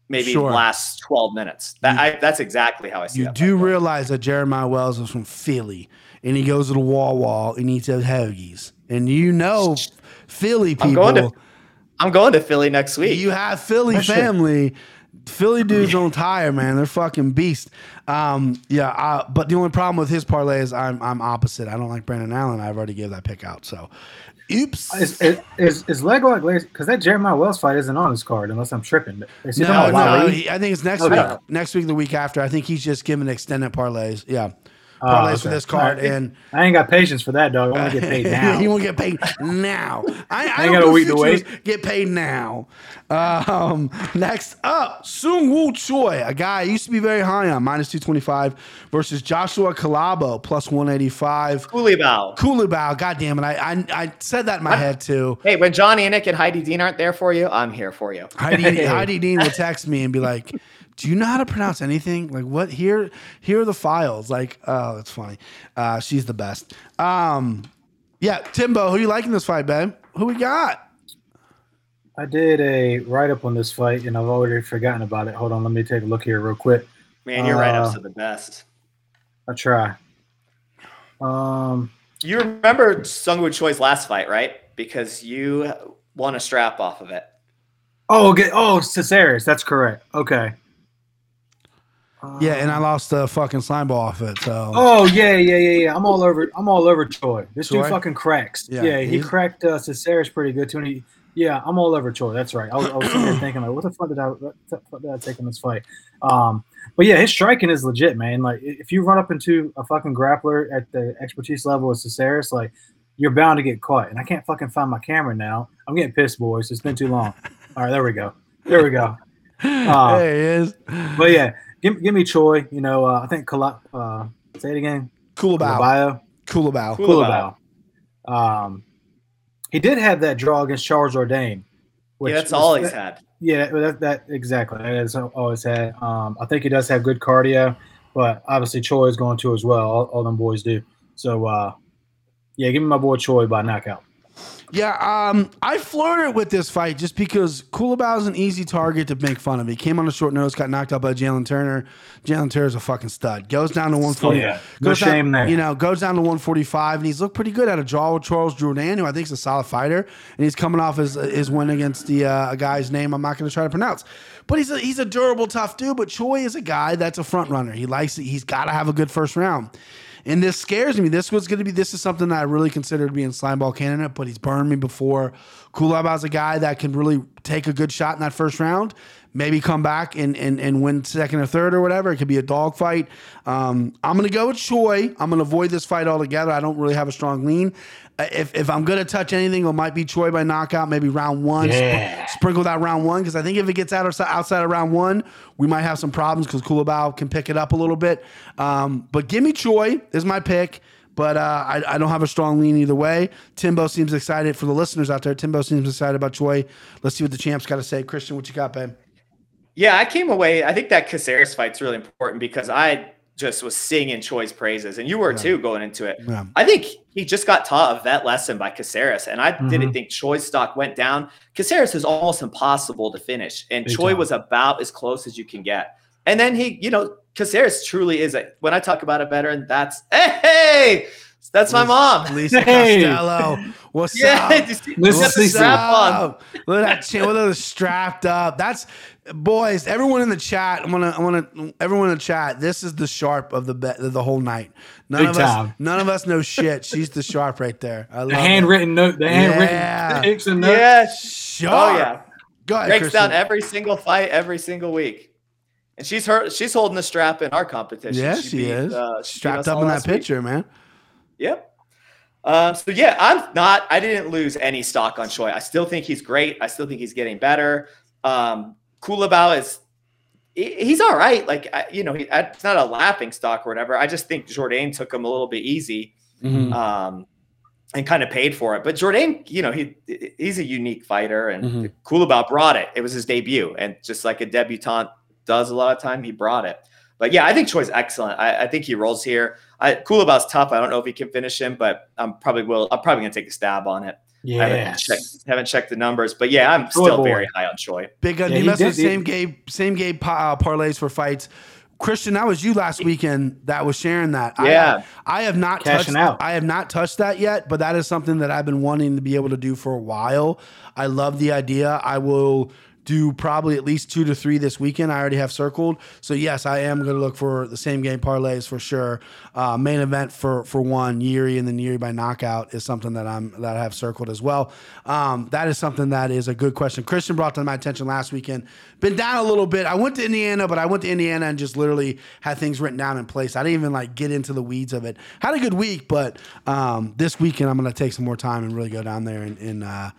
maybe Sure. last 12 minutes. That You- I, that's exactly how I see it. You do fight. realize that Jeremiah Wells is from Philly, and he goes to the wall wall and eats those hoagies, and you know Philly people. Going to I'm going to Philly next week. You have Philly That shit- family. Philly dudes don't tire, man. They're fucking beast. Um, yeah, uh, but the only problem with his parlay is I'm I'm opposite. I don't like Brendan Allen. I've already gave that pick out. So, oops. Is is is, is leg because that Jeremiah Wells fight isn't on his card unless I'm tripping. Is he no, no. He- I think it's next Okay. week. Next week, the week after. I think he's just giving extended parlays. Yeah, Oh, parlays for this card, All right. and I ain't got patience for that dog. I want to get paid now. he won't get paid now. I, I ain't got a week to wait. Get paid now. Um, next up, Seungwoo Choi, a guy I used to be very high on, minus 225, versus Joshua Kalabo, plus 185. Coolie Bow. Kulibao, God damn it. I, I, I said that in my head too. Hey, when John Anik and Heidi Dean aren't there for you, I'm here for you. Heidi, Heidi Dean will text me and be like, "Do you know how to pronounce anything? Like what? Here, here are the files. Like, oh, that's funny. Uh, she's the best. Um, yeah, Timbo, who you liking this fight, babe? Who we got? I did a write up on this fight and I've already forgotten about it. Hold on, let me take a look here real quick. Man, your write-ups Uh, are the best. I try. Um, You remember Seungwoo Choi's last fight, right? Because you won a strap off of it. oh, okay. Oh, Caceres. That's correct. Okay. Yeah, and I lost the fucking slime ball off it. So Oh yeah, yeah, yeah, yeah. I'm all over. I'm all over Choi. This Choi? dude fucking cracks. Yeah, Yeah, he cracked uh, Caceres pretty good too. And he, yeah, I'm all over Choi. That's right. I was, I was sitting there thinking like, what the fuck did I, what the fuck did I take in this fight? Um, but yeah, his striking is legit, man. Like if you run up into a fucking grappler at the expertise level of Caceres, like you're bound to get caught. And I can't fucking find my camera now. I'm getting pissed, boys. It's been too long. All right, there we go. There we go. Uh, there he is. But yeah, give, give me Choi. You know, uh, I think Kala, uh, say it again. Kulabao. Bio. Kulabao. Cool Um, he did have that draw against Charles Jourdain. yeah, that's was- all he's that- had. Yeah, that, that exactly. That is all he's had. Um, I think he does have good cardio, but obviously Choi is going to as well. All, all them boys do. So uh, yeah, give me my boy Choi by knockout. Yeah, um, I flirted with this fight just because Kulabao is an easy target to make fun of. He came on a short notice, got knocked out by Jalen Turner. Jalen Turner's a fucking stud. Goes down to 140. Oh, yeah. No goes down- shame there. You know, goes down to 145, and he's looked pretty good at a draw with Charles Jourdain, who I think is a solid fighter. And he's coming off his, his win against the uh, a guy's name I'm not going to try to pronounce. But he's a, he's a durable, tough dude. But Choi is a guy that's a front runner. He likes it. He's got to have a good first round. And this scares me. This was going to be. This is something that I really considered being slime ball candidate, but he's burned me before. Kulaba's a guy that can really take a good shot in that first round. Maybe come back and and, and win second or third or whatever. It could be a dog fight. Um, I'm going to go with Choi. I'm going to avoid this fight altogether. I don't really have a strong lean. Uh, If, if I'm going to touch anything, it might be Choi by knockout, maybe round one. Sp- sprinkle that round one because I think if it gets out of, outside of round one, we might have some problems because Kulabao can pick it up a little bit. Um, but give me Choi is my pick. But uh, I, I don't have a strong lean either way. Timbo seems excited for the listeners out there. Timbo seems excited about Choi. Let's see what the champs got to say. Christian, what you got, babe? Yeah, I came away. I think that Caceres fight's really important because I just was singing Choi's praises, and you were Yeah. too going into it. Yeah. I think he just got taught a vet lesson by Caceres, and I didn't Mhm. think Choi's stock went down. Caceres is almost impossible to finish, and Big Choi time. was about as close as you can get. And then he, you know, Caceres truly is a. When I talk about a veteran, that's hey, hey that's my mom. Lisa Hey. Costello. What's Yeah, up? did you see- Listen, got the listen. strap on. up? Look at that chin. Look at the strapped up. That's boys. Everyone in the chat. I want to. I want to. Everyone in the chat. This is the sharp of the bet the whole night. None Big of time. us. None of us know shit. She's the sharp right there. I love The it. handwritten note, the handwritten Yeah. picks and notes. Yeah. Sharp. Oh yeah. Go ahead, Breaks Christian. down every single fight every single week. And she's her she's holding the strap in our competition. Yeah, she, beat, is uh, she strapped up in that week. picture, man. Yep. Um, so yeah, I'm not. I didn't lose any stock on Choi. I still think he's great. I still think he's getting better. Um, Culibao is he's all right. Like I, you know, he, I- it's not a laughing stock or whatever. I just think Jourdain took him a little bit easy Mhm. um, and kind of paid for it. But Jourdain, you know, he he's a unique fighter, and Mhm. Culibao brought it. It was his debut, and just like a debutant does a lot of time, he brought it. But yeah, I think Choi's excellent. I, I think he rolls here. I, Culibao's tough. I don't know if he can finish him, but I'm probably will. I'm probably gonna take a stab on it. I haven't checked, haven't checked the numbers, but yeah, I'm Good still boy. very high on Choi. Big gun. Yeah, you he mess with same game, same game pa- uh, parlays for fights. Christian, that was you last weekend that was sharing that. Yeah. I, I have not Cashing touched. out. I have not touched that yet, but that is something that I've been wanting to be able to do for a while. I love the idea. I will do probably at least two to three this weekend. I already have circled. So yes, I am going to look for the same game parlays for sure. Uh, main event for for one, Yuri and then Yuri by knockout is something that I'm that I have circled as well. Um, that is something that is a good question. Christian brought to my attention last weekend. Been down a little bit. I went to Indiana, but I went to Indiana and just literally had things written down in place. I didn't even like get into the weeds of it. Had a good week, but um, this weekend I'm going to take some more time and really go down there and and, uh,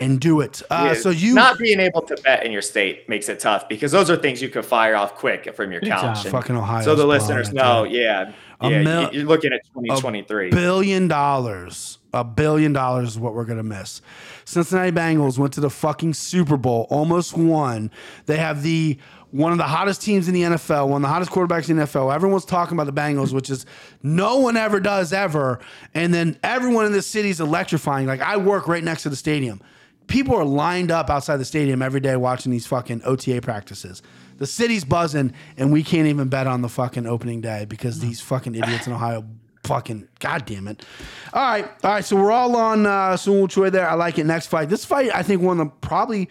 and do it. Uh, Yeah, so you not being able to bet in your state makes it tough because those are things you could fire off quick from your Big couch. time. and fucking Ohio. so the listeners know, yeah, A yeah, mil- you- you're looking at 2023. billion dollars. A billion dollars is what we're gonna miss. Cincinnati Bengals went to the fucking Super Bowl, almost won. They have the one of the hottest teams in the NFL, one of the hottest quarterbacks in the NFL. Everyone's talking about the Bengals, which is no one ever does ever. And then everyone in the city is electrifying. Like I work right next to the stadium. People are lined up outside the stadium every day watching these fucking OTA practices. The city's buzzing, and we can't even bet on the fucking opening day because these fucking idiots in Ohio fucking god damn it. All right, all right. So we're all on uh Seungwoo Choi there. I like it. Next fight. This fight, I think one of the probably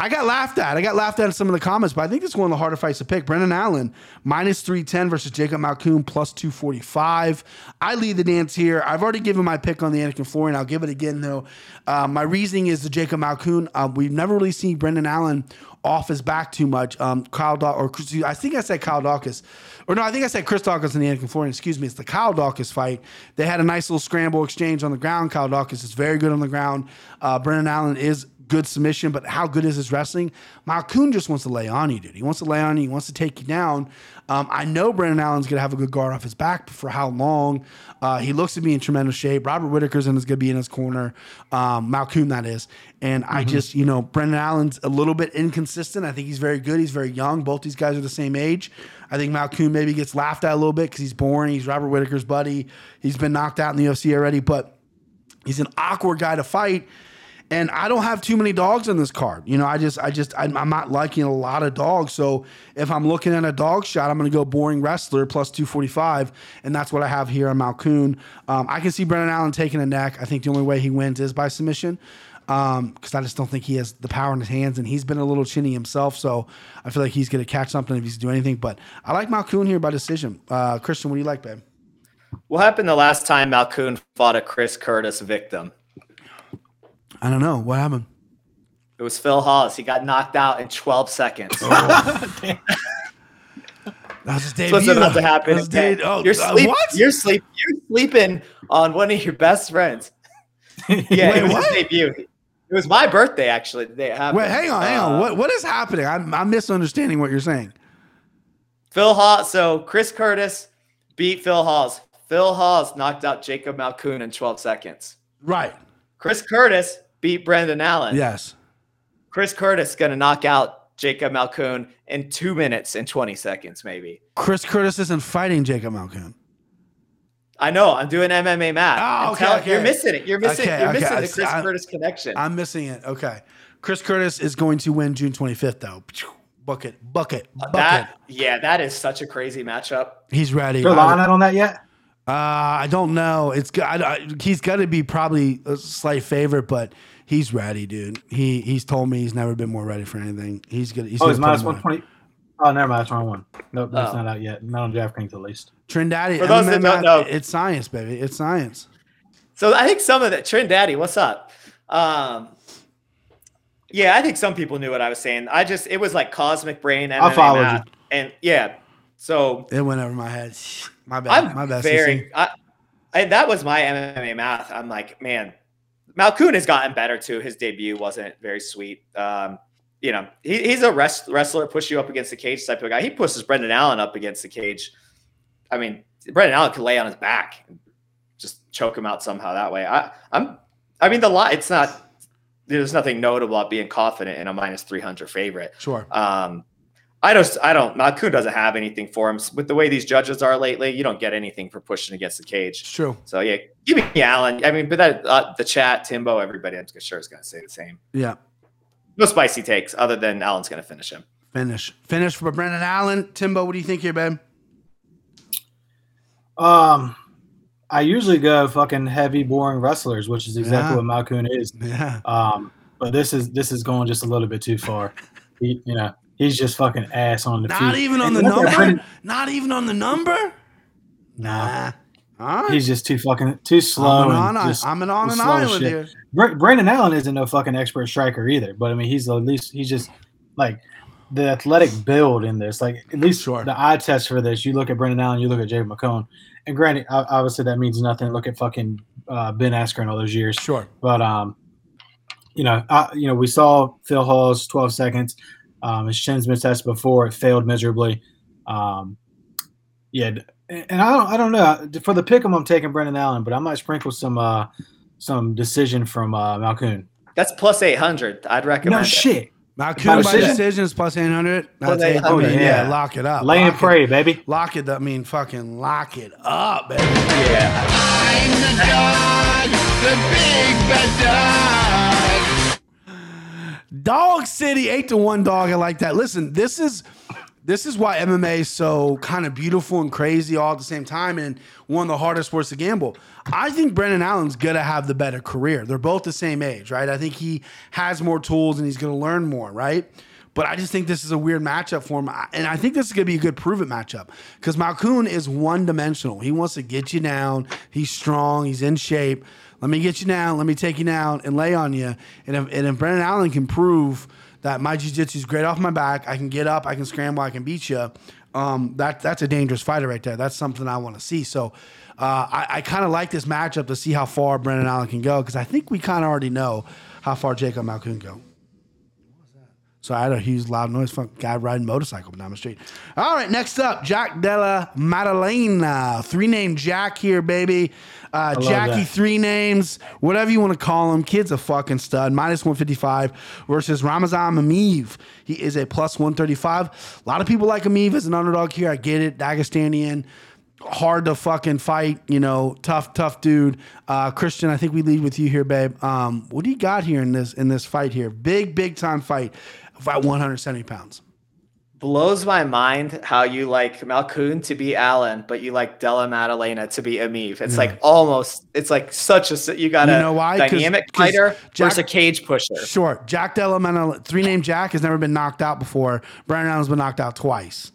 I got laughed at. I got laughed at in some of the comments, but I think this is one of the harder fights to pick. Brendan Allen, minus 310 versus Jacob Malkoun, plus 245. I lead the dance here. I've already given my pick on the Anik and Florian. I'll give it again, though. Uh, my reasoning is the Jacob Malkoun. Uh, we've never really seen Brendan Allen off his back too much. Um, Kyle Daw- or I think I said Kyle Daukaus. Or no, I think I said Chris Daukaus and the Anik and Florian. Excuse me. It's the Kyle Daukaus fight. They had a nice little scramble exchange on the ground. Kyle Daukaus is very good on the ground. Uh, Brendan Allen is good submission, but how good is his wrestling? Malkoun just wants to lay on you, dude. He wants to lay on you. He wants to take you down. Um, I know Brendan Allen's going to have a good guard off his back, but for how long? Uh, he looks to be in tremendous shape. Robert Whitaker's in is going to be in his corner. Um, Malkoun, that is. And I just, you know, Brendan Allen's a little bit inconsistent. I think he's very good. He's very young. Both these guys are the same age. I think Malkoun maybe gets laughed at a little bit because he's boring. He's Robert Whitaker's buddy. He's been knocked out in the UFC already, but he's an awkward guy to fight. And I don't have too many dogs in this card. You know, I just, I just, I'm, I'm not liking a lot of dogs. So if I'm looking at a dog shot, I'm going to go boring wrestler plus 245. And that's what I have here on Malkoun. Um, I can see Brendan Allen taking a neck. I think the only way he wins is by submission. Um, because I just don't think he has the power in his hands, and he's been a little chinny himself. So I feel like he's going to catch something if he's doing anything. But I like Malkoun here by decision. Uh, Christian, what do you like, babe? What happened the last time Malkoun fought a Chris Curtis victim? I don't know what happened. It was Phil Hawes. He got knocked out in 12 seconds. That was his That's what's debut. about to happen. That was de- oh, you're uh, sleep, what? You're sleep. You're sleeping on one of your best friends. Yeah, Wait, it was what? his debut. It was my birthday actually. The day it happened. Wait, hang on, hang on. Uh, What what is happening? I'm, I'm misunderstanding what you're saying. Phil Hawes. So Chris Curtis beat Phil Hawes. Phil Hawes knocked out Jacob Malkoun in 12 seconds. Right. Chris Curtis beat Brendan Allen. Yes. Chris Curtis going to knock out Jacob Malkoun in two minutes and 20 seconds, maybe. Chris Curtis isn't fighting Jacob Malkoun. I know. I'm doing MMA math. Oh, okay, telling- okay. You're missing it. You're missing. Okay, you're missing I the Chris I'm- Curtis connection. I'm missing it. Okay. Chris Curtis is going to win June 25th, though. Bucket, bucket, bucket. that yeah, that is such a crazy matchup. He's ready. Is there a I- line on that yet? Uh, I don't know. It's g- I, I, he's got to be probably a slight favorite, but he's ready, dude. He he's told me he's never been more ready for anything. He's gonna. He's Oh, gonna it's put minus him on. one twenty. Oh, never mind. That's wrong one. Nope, that's Oh. not out yet. Not on DraftKings at least. Trindade. For those that don't know- it's science, baby. It's science. So I think some of that Trin Daddy, what's up? Um, yeah, I think some people knew what I was saying. I just it was like cosmic brain MMA I followed math. and yeah. So It went over my head. My bad. I'm my bad. very. I, I, that was my MMA math. I'm like, man, Malkoun has gotten better too. His debut wasn't very sweet. Um, you know, he, he's a rest, wrestler, push you up against the cage type of guy. He pushes Brendan Allen up against the cage. I mean, Brendan Allen could lay on his back and just choke him out somehow that way. I, I'm, I mean, the lot. It's not. There's nothing notable about being confident in a minus 300 favorite. Sure. Um, I don't. I don't. Malkoun doesn't have anything for him with the way these judges are lately. You don't get anything for pushing against the cage. It's cage. true. So yeah, give me Allen. I mean, but that uh, the chat, Timbo, everybody, I'm sure is going to say the same. Yeah. No spicy takes, other than Allen's going to finish him. Finish. Finish for Brendan Allen. Timbo, what do you think here, babe? Um, I usually go fucking heavy, boring wrestlers, which is exactly Yeah. what Malkoun is. Yeah. Um, but this is this is going just a little bit too far. He, you know, he's just fucking ass on the feet. Not even on And the number. Not even on the number. Nah, All right. he's just too fucking too slow. I'm an, and on, just- I'm an on an just slow as island here. Br- Brandon Allen isn't no fucking expert striker either, but I mean, he's at least he's just like the athletic build in this. Like at least Sure. the eye test for this. You look at Brendan Allen, you look at Jay McCone, and granted, obviously that means nothing. Look at fucking uh, Ben Askren all those years, Sure. but um, you know, I, you know, we saw Phil Hawes 12 seconds. Um, his chin's been tested before; it failed miserably. Um, yeah, and I don't, I don't know for the pick 'em, I'm taking Brendan Allen, but I might sprinkle some uh, some decision from uh, Malkoun. That's plus 800. I'd recommend. No it. shit, Malkoun By by decision. decision is plus plus eight hundred. That's eight hundred. Yeah. yeah. lock it up. lay and lock it- pray, baby. Lock it up. I mean, fucking lock it up, baby. Yeah. Dog City, eight to one dog. I like that. Listen, this is this is why MMA is so kind of beautiful and crazy all at the same time, and one of the hardest sports to gamble. I think Brendan Allen's gonna have the better career. They're both the same age, right? I think he has more tools and he's gonna learn more, right? But I just think this is a weird matchup for him, and I think this is gonna be a good prove it matchup because Malkoun is one dimensional. He wants to get you down. He's strong. He's in shape. Let me get you down. Let me take you down and lay on you. And if, and if Brendan Allen can prove that my jiu-jitsu is great off my back, I can get up, I can scramble, I can beat you. Um, that that's a dangerous fighter right there. That's something I want to see. So uh, I, I kind of like this matchup to see how far Brendan Allen can go because I think we kind of already know how far Jacob Malkoun can go. So I had a huge loud noise from guy riding motorcycle down the street. All right, next up, Jack Della Maddalena. Three name Jack here, baby. Uh, Jackie, that. three names, whatever you want to call him. Kid's a fucking stud. Minus 155 versus Ramazan Emeev. He is a plus 135. A lot of people like Emeev as an underdog here. I get it. Dagestanian. Hard to fucking fight, you know, tough, tough dude. Uh, Christian, I think we lead with you here, babe. Um, what do you got here in this in this fight here? Big, big time fight at 170 pounds. Blows my mind how you like Malkoun to be Allen, but you like Della Maddalena to be Emeev. It's like almost. It's like such a. You got You a know why? 'Cause- dynamic 'cause fighter Jack- versus a cage pusher. Sure. Jack Della Maddalena, three name Jack, has never been knocked out before. Brian Allen's been knocked out twice.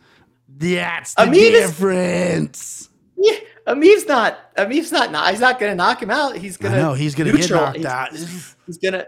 That's the Emeev is- difference. Yeah, Emeev's not. Emeev's not. he's not going to knock him out. He's going to. know he's gonna get knocked he's- out. He's gonna.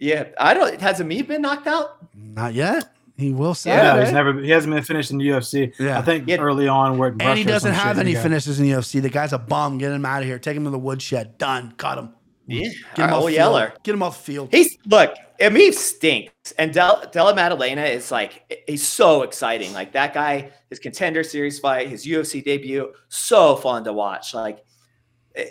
Yeah, I don't. Has Emeev been knocked out? Not yet. He will say. Yeah, no, he's never. He hasn't been finished in the UFC. Yeah. I think Yeah. early on, where And he doesn't have any finishes in the UFC. The guy's a bum. Get him out of here. Take him to the woodshed. Done. Cut him. Yeah, Get him off the Yeller. field. Get him off the field. He's look. Emeev stinks, and Del, Della Maddalena is like he's so exciting. Like that guy, his contender series fight, his UFC debut, so fun to watch. Like, eh,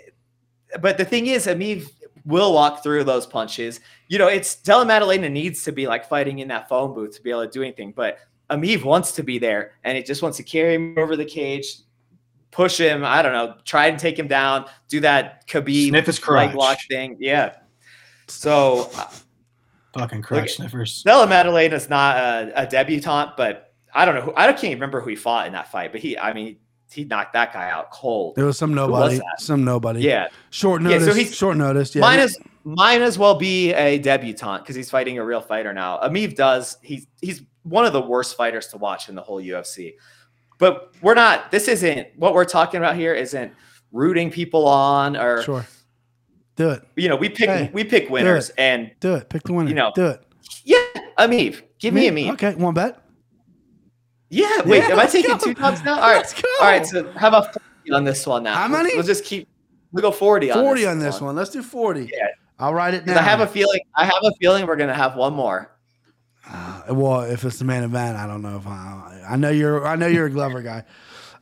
but the thing is, Emeev will walk through those punches. You know, it's Della Maddalena needs to be like fighting in that phone booth to be able to do anything, but Emeev wants to be there, and he just wants to carry him over the cage. Push him, I don't know, try and take him down, do that Khabib Sniff his leg crotch. lock thing. Yeah. So uh, fucking Look crotch sniffers. Della Maddalena is not a, a debutante, but I don't know who I can't even remember who he fought in that fight. But he, I mean, he knocked that guy out cold. There was some nobody, that? some nobody. Yeah, short notice. Yeah, so notice. he's- short notice. Yeah, Mine is might as well be a debutant because he's fighting a real fighter now. Emeev does. He's he's one of the worst fighters to watch in the whole UFC. But we're not. This isn't what we're talking about here. Isn't rooting people on or sure. Do it. you know we pick Hey, we pick winners and Do it. Pick the winner. You know, do it. yeah, Emeev. Give me Emeev. Okay, one bet. Yeah. Wait, Yeah, am I taking go. two dogs now? All right. Let's go. All right. So how about 40 on this one now? How many? We'll, we'll just keep. We'll go forty on Forty this on this one. Let's do forty. Yeah. I'll write it down. I have a feeling. I have a feeling we're gonna have one more. Uh, well, if it's the main event, I don't know if I. I know you're. I know you're a Glover guy.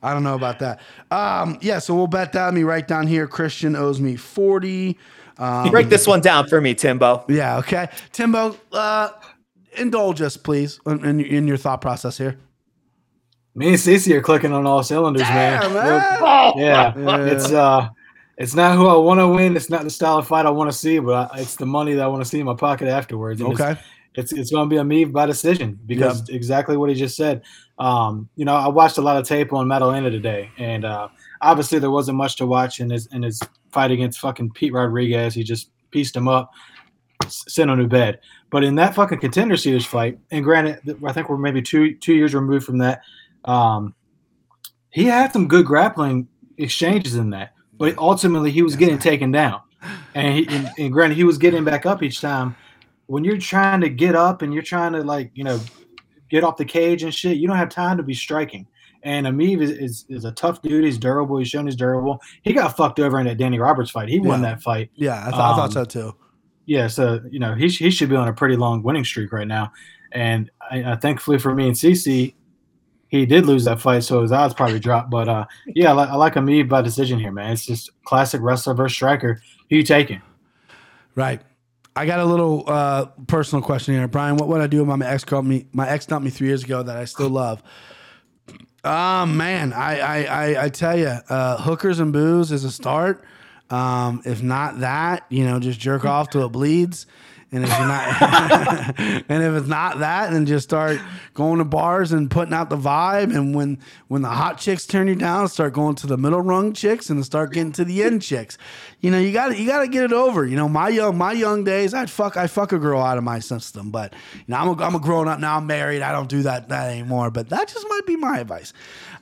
I don't know about that. Um, yeah, so we'll bet that. Let me write down here. Christian owes me forty. Um, Break this one down for me, Timbo. Yeah. Okay. Timbo, uh, indulge us, please, in, in, in your thought process here. Me and Cece are clicking on all cylinders, man. Damn, We're- man. Yeah, Yeah. it's uh, it's not who I want to win. It's not the style of fight I want to see, but I, it's the money that I want to see in my pocket afterwards. And Okay. it's it's, it's going to be a me by decision because exactly what he just said. Um, you know, I watched a lot of tape on Maddalena today, and uh, obviously there wasn't much to watch in his in his fight against fucking Pete Rodriguez. He just pieced him up, sent him to bed. But in that fucking contender series fight, and granted, I think we're maybe two two years removed from that. Um, he had some good grappling exchanges in that, but ultimately he was getting taken down, and, he, and, and granted he was getting back up each time. When you're trying to get up and you're trying to like you know get off the cage and shit, you don't have time to be striking. And Emeev is, is, is a tough dude. He's durable. He's shown he's durable. He got fucked over in that Danny Roberts fight. He won that fight. Yeah, I, th- I thought Um, so too. Yeah, so you know he sh- he should be on a pretty long winning streak right now, and I, I thankfully for me and CC, he did lose that fight, so his odds probably dropped. But uh, yeah, I, li- I like Emeev by decision here, man. It's just classic wrestler versus striker. Who you taking? Right. I got a little uh, personal question here, Brian. What would I do if my ex called me? My ex dumped me three years ago that I still love. Oh man, I I I, I tell you, uh, hookers and booze is a start. Um, if not that, you know, just jerk off till it bleeds. And if you're not, and if it's not that, then just start going to bars and putting out the vibe. And when when the hot chicks turn you down, start going to the middle rung chicks and start getting to the end chicks. You know, you got you got to get it over. You know, my young my young days, I'd fuck I fuck a girl out of my system, but you know, I'm a, I'm a grown up now. I'm married. I don't do that that anymore. But that just might be my advice.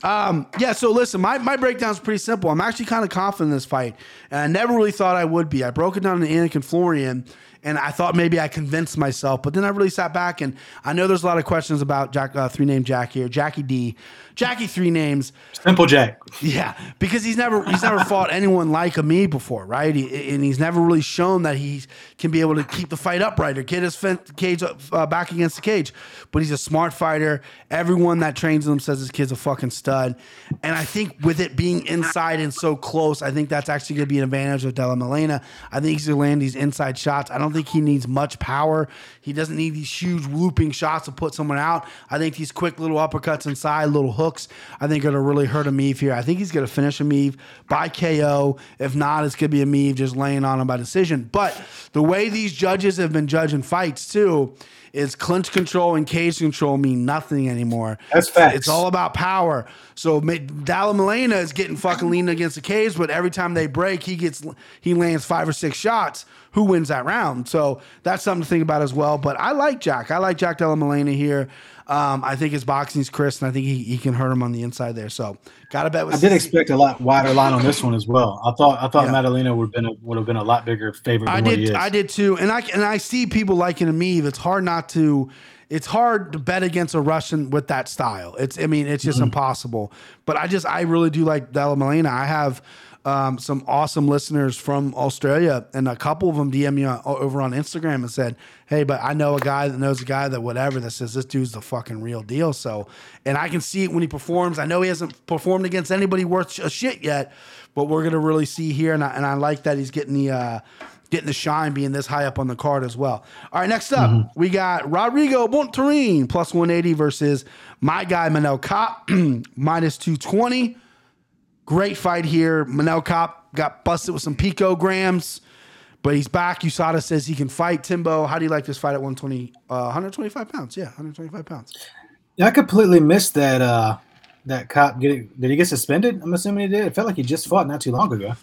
Um, yeah. So listen, my my breakdown's pretty simple. I'm actually kind of confident in this fight, and I never really thought I would be. I broke it down to Anik and Florian and I thought maybe I convinced myself, but then I really sat back and I know there's a lot of questions about Jack, uh, three name Jack here, Jackie D, Jackie three names. Simple Jack. Yeah, because he's never he's never fought anyone like me before, right? He, and he's never really shown that he can be able to keep the fight upright or get his cage up, uh, back against the cage. But he's a smart fighter. Everyone that trains him says this kid's a fucking stud. And I think with it being inside and so close, I think that's actually going to be an advantage of Della Melena. I think he's going to land these inside shots. I don't think he needs much power. He doesn't need these huge looping shots to put someone out. I think these quick little uppercuts inside, little hooks, I think are going to really hurt Emeev here. I think he's going to finish Emeev by KO. If not, it's going to be Emeev just laying on him by decision. But the way these judges have been judging fights too is clinch control and cage control mean nothing anymore. That's facts. It's all about power. So Dalla Malena is getting fucking leaning against the cage, but every time they break, he gets he lands five or six shots. Who wins that round? So that's something to think about as well. But I like Jack. I like Jack Della Malena here. Um, I think his boxing's crisp, and I think he, he can hurt him on the inside there. So got to bet with I did expect a lot wider line on this one as well. I thought I thought Yeah. Maddalena would have been a, would have been a lot bigger favorite than I did. I did too, and I and I see people liking Emeev. It's hard not to. It's hard to bet against a Russian with that style. It's. I mean, it's just Mm-hmm. impossible. But I just. I really do like Della Melena. I have. Um, some awesome listeners from Australia, and a couple of them DM me on, over on Instagram and said, "Hey, but I know a guy that knows a guy that whatever that says this dude's the fucking real deal." So, and I can see it when he performs. I know he hasn't performed against anybody worth a shit yet, but we're gonna really see here, and I, and I like that he's getting the uh, getting the shine being this high up on the card as well. All right, next up, we got Rodrigo Bontorin plus 180 versus my guy Manel Kape minus 220. Great fight here. Manel Kape got busted with some picograms, but he's back. USADA says he can fight. Timbo, how do you like this fight at 120, uh, 125 pounds? Yeah, 125 pounds. Yeah, I completely missed that uh that cop get did he get suspended? I'm assuming he did. It felt like he just fought not too long ago.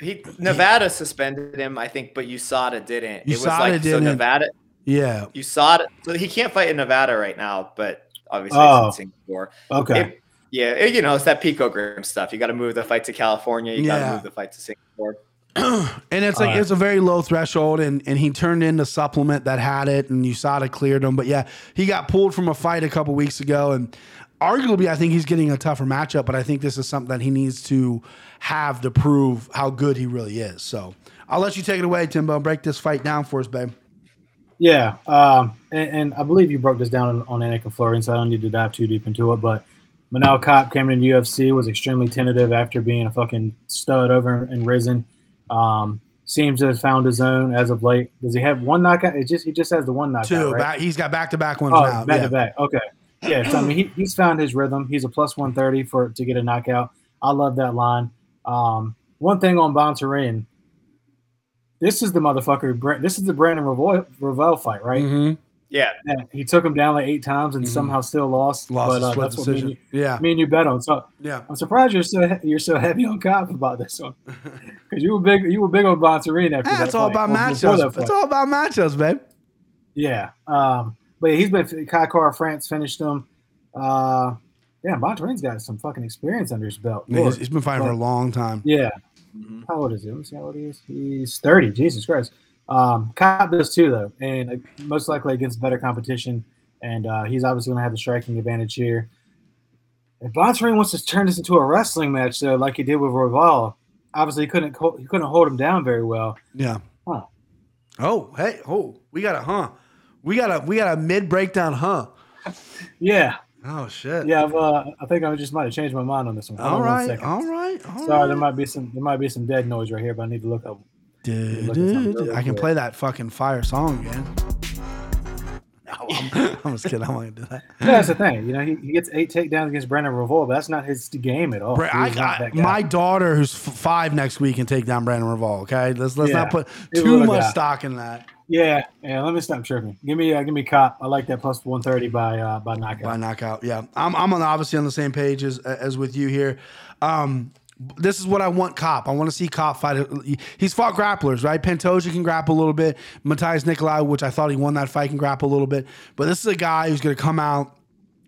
He Nevada suspended him, I think, but USADA didn't. it was USADA like didn't. Nevada Yeah. USADA so he can't fight in Nevada right now, but obviously Oh. it's in Singapore. Okay. It- yeah, you know, it's that picogram stuff. You got to move the fight to California. You got Yeah. to move the fight to Singapore. And it's like Alright. it's a very low threshold, and, and he turned in the supplement that had it, and USADA cleared him. But yeah, he got pulled from a fight a couple weeks ago, and arguably, I think he's getting a tougher matchup. But I think this is something that he needs to have to prove how good he really is. So I'll let you take it away, Timbo. Break this fight down for us, babe. Yeah, um, and, and I believe you broke this down on, on Anik and Florian, so I don't need to dive too deep into it. But Manel Kape came into UFC, was extremely tentative after being a fucking stud over in Rizin. Um, seems to have found his own as of late. Does he have one knockout? It just he just has the one knockout, Two. right? Back, he's got back to back ones Oh, now. back yeah. to back. Okay. Yeah. So I mean, he, he's found his rhythm. He's a plus one thirty for to get a knockout. I love that line. Um, one thing on Bontorin, this is the motherfucker. This is the Brandon Royval, Royval fight, right? Mhm. Yeah, Yeah, he took him down like eight times and Mhm. somehow still lost. Lost but a uh, split that's what me and, decision. you, Yeah. me and you bet on. So Yeah. I'm surprised you're so you're so heavy on Kape about this one because you were big you were big on Bontorin after Yeah, that it's all about or before matchups. that It's all about matchups, babe. Yeah. Um, but he's been Kai Kara France finished him. Uh, yeah, Bontorin's got some fucking experience under his belt. Yeah, he's, he's been fighting for a long time. Yeah. Mhm. How old is he? Let me see how old he is. He's 30. Jesus Christ. Um, Kape does too, though, and most likely against better competition. And uh, he's obviously going to have the striking advantage here. If Bontorin wants to turn this into a wrestling match, though, like he did with Royval, obviously he couldn't co- he couldn't hold him down very well. Yeah. Huh. Oh, hey, oh, we got a huh. We got a we got a mid breakdown huh. Yeah, Oh shit. yeah. Uh, I think I just might have changed my mind on this one. Hold All on one right. second. All right. All Sorry, right. there might be some there might be some dead noise right here, but I need to look up. Du- look at du- something du- really I can play that fucking fire song again. No, I'm, I'm just kidding. I'm not gonna do that. Yeah, that's the thing. You know, he, he gets eight takedowns against Brandon Revolt, but that's not his game at all. Bra- I, He's not I, that guy. my daughter, who's f- five next week, can take down Brandon Royval. Okay, let's let's Yeah. not put too much guy. stock in that yeah, yeah. Let me stop tripping. Give me, uh, give me cop. I like that plus one thirty by uh, by knockout. by knockout. Yeah, I'm I'm on, obviously on the same page as as with you here. Um, this is what I want Cop. I want to see Cop fight. He's fought grapplers, right? Pantoja can grapple a little bit. Matheus Nicolau, which I thought he won that fight, can grapple a little bit. But this is a guy who's going to come out.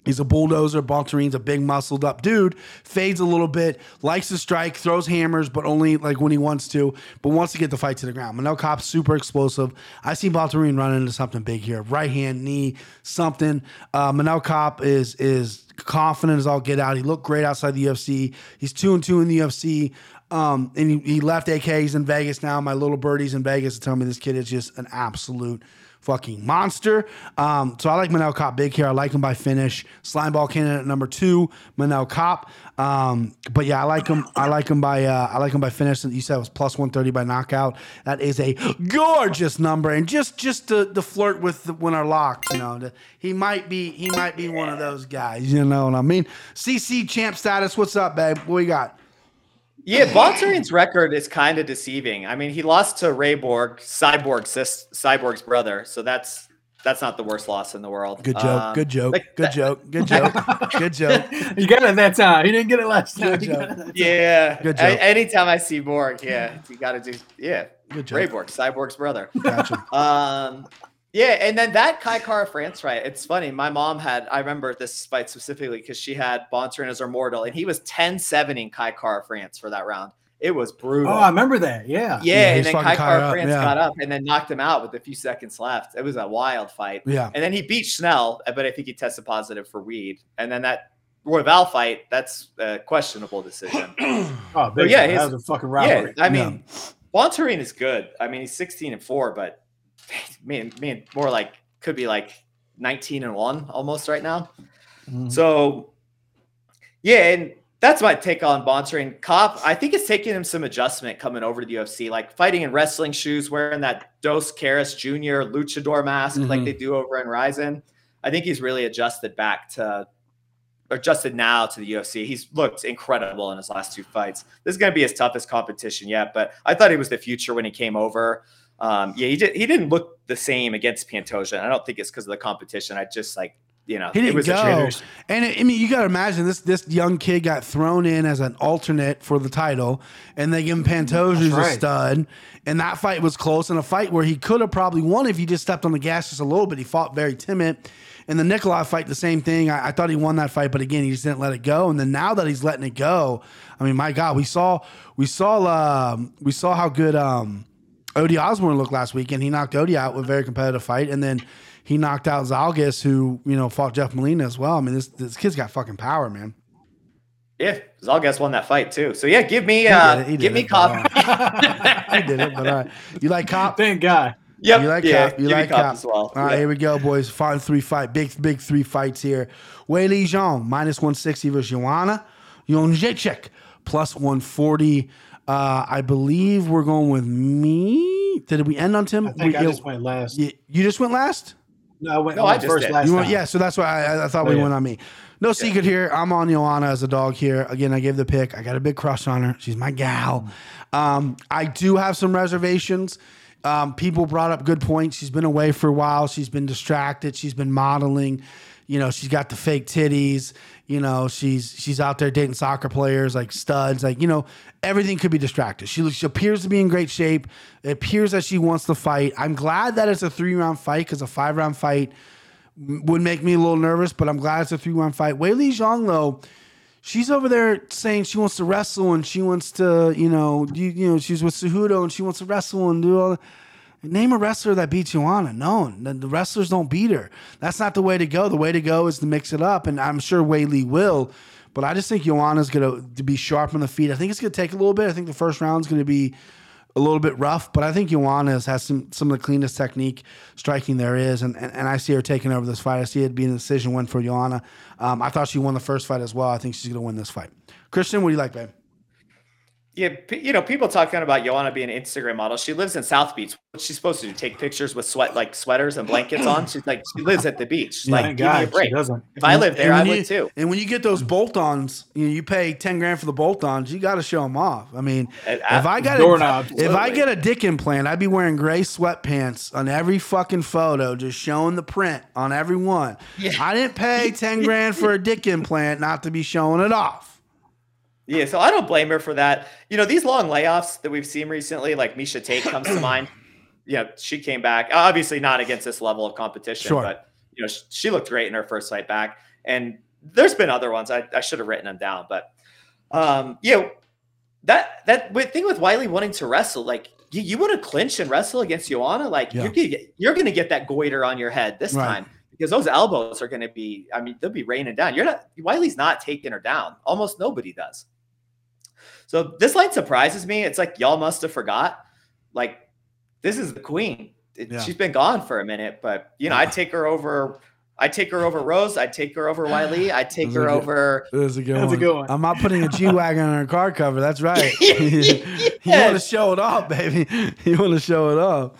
He's a bulldozer. Baltarin's a big, muscled up dude. Fades a little bit, likes to strike, throws hammers, but only like when he wants to. But wants to get the fight to the ground. Manel Kape's super explosive. I see Baltarin run into something big here. Right hand, knee, something. Uh, Manel Kape is is confident as all get out. He looked great outside the UFC. He's two and two in the UFC. Um, and he, he left AK. He's in Vegas now. My little birdies in Vegas to tell me this kid is just an absolute fucking monster. Um, so I like Manel Kape big here. I like him by finish. Slime ball candidate number two, Manel Kape. Um, but yeah, I like him. I like him by uh, I like him by finish. You said it was plus one thirty by knockout. That is a gorgeous number, and just just to, flirt with the, when our locks. You know, he might be he might be one of those guys. You know what I mean? CC champ status. What's up, babe? What we got? Yeah, Bontorin's record is kind of deceiving. I mean, he lost to Ray Borg, Cyborg sis, Cyborg's brother, so that's that's not the worst loss in the world. Good joke. Um, good joke. like good that- joke. Good joke. good joke. you got it that time. He didn't get it last time. Good joke. it that time. Yeah. Good A- joke. anytime I see Borg, yeah, you got to do. Yeah, Good joke. Ray Borg, Cyborg's brother. Gotcha. Um, yeah, and then that Kai Kara France fight. It's funny. My mom had. I remember this fight specifically because she had Bontorin as her mortal, and he was 10-7 in Kai Kara France for that round. It was brutal. Oh, I remember that. Yeah. Yeah, Yeah, and then fucking Kai Kai Kara France yeah. got up and then knocked him out with a few seconds left. It was a wild fight. Yeah. And then he beat Schnell, uh, but I think he tested positive for weed. And then that Royval fight, that's a questionable decision. Oh, big yeah, time. that was a fucking yeah. I mean, Bontorin is good. I mean, he's 16 and 4, but man, man, more like could be like 19 and 1 almost right now. Mhm. So, yeah, and that's my take on Bontorin. Cop, I think it's taking him some adjustment coming over to the UFC, like fighting in wrestling shoes, wearing that Dos Caras Jr. luchador mask like Mhm. they do over in Rizin. I think he's really adjusted back to, adjusted now to the UFC. He's looked incredible in his last two fights. This is going to be his toughest competition yet, but I thought he was the future when he came over. Um, yeah, he did. He didn't look the same against Pantoja. and I don't think it's because of the competition. I just like you know, He didn't was go. a trade. And I mean, you got to imagine this this young kid got thrown in as an alternate for the title, and they give him Pantoja who's a stud. And that fight was close, and a fight where he could have probably won if he just stepped on the gas just a little bit. He fought very timid. And the Nicolau fight, the same thing. I, I thought he won that fight, but again, he just didn't let it go. And then now that he's letting it go, I mean, my God, we saw we saw um, we saw how good um, Odie Osbourne looked last week, and he knocked Odie out with a very competitive fight, and then he knocked out Zhalgas, who you know fought Jeff Molina as well. I mean, this this kid's got fucking power, man. Yeah, Zhalgas won that fight too. So yeah, give me uh, give did me cop. He did it, but all right. You like cop? Thank God. yep, You like yeah, cop? You give me like cop as well. All right, Yeah. here we go, boys. Final three fight, big big three fights here. Weili Zhang minus one sixty versus Joanna Jędrzejczyk plus one forty. Uh, I believe we're going with me. Did we end on Tim? I think We- I just went last. you, you just went last. No, I went, No, I I went just first did. last You went, yeah, so that's why I, I thought Oh, we yeah. went on me. No secret here. I'm on Joanna as a dog here. Again, I gave the pick. I got a big crush on her. She's my gal. Um, I do have some reservations. Um, people brought up good points. She's been away for a while. She's been distracted. She's been modeling. You know, she's got the fake titties. You know, she's she's out there dating soccer players like studs. Like you know, everything could be distracted. She, she appears to be in great shape. It appears that she wants to fight. I'm glad that it's a three round fight because a five round fight would make me a little nervous, but I'm glad it's a three round fight. Weili Zhang, though, she's over there saying she wants to wrestle and she wants to, you know, you, you know, she's with Cejudo and she wants to wrestle and do all. Name a wrestler that beats Joanna. No, the, wrestlers don't beat her. That's not the way to go. The way to go is to mix it up, and I'm sure Li will. But I just think Joanna's going to be sharp on the feet. I think it's going to take a little bit. I think the first round's going to be a little bit rough, but I think Joanna has some some of the cleanest technique striking there is, and, and, and I see her taking over this fight. I see it being a decision win for Joanna. Um, I thought she won the first fight as well. I think she's going to win this fight. Christian, what do you like, babe? Yeah, you know, people talking about Joanna being an Instagram model. She lives in South Beach. What's she supposed to do? Take pictures with sweat like sweaters and blankets on? She's like, she lives at the beach. Yeah. Like, Thank give me a God she break. doesn't. If I lived there, I when would you- too. And when you get those bolt-ons, you know, you pay ten grand for the bolt-ons. You got to show them off. I mean, And if I got doorknobs. if I get a dick implant, I'd be wearing gray sweatpants on every fucking photo, just showing the print on every one. I didn't pay ten grand for a dick implant not to be showing it off. Yeah, so I don't blame her for that. You know, these long layoffs that we've seen recently, like Miesha Tate comes to mind. You know, she came back, obviously not against this level of competition, Sure. but you know, sh- she looked great in her first fight back. And there's been other ones. I, I should have written them down, but um, you know, that that thing with Weili wanting to wrestle, like you, you want to clinch and wrestle against Joanna, like Yeah. you're gonna get, you're gonna get that goiter on your head this Right. time because those elbows are gonna be, I mean, they'll be raining down. You're not Weili's not taking her down. Almost nobody does. So this line surprises me. It's like y'all must have forgot. Like this is the queen. It- Yeah. She's been gone for a minute, but you know, I'd take her over. I'd take her over Rose. I'd take her over Weili. I'd take her good. over. That's a good That's a one. good one. I'm not putting a G wagon on her car cover. That's right. you want to show it off, baby. You want to show it off.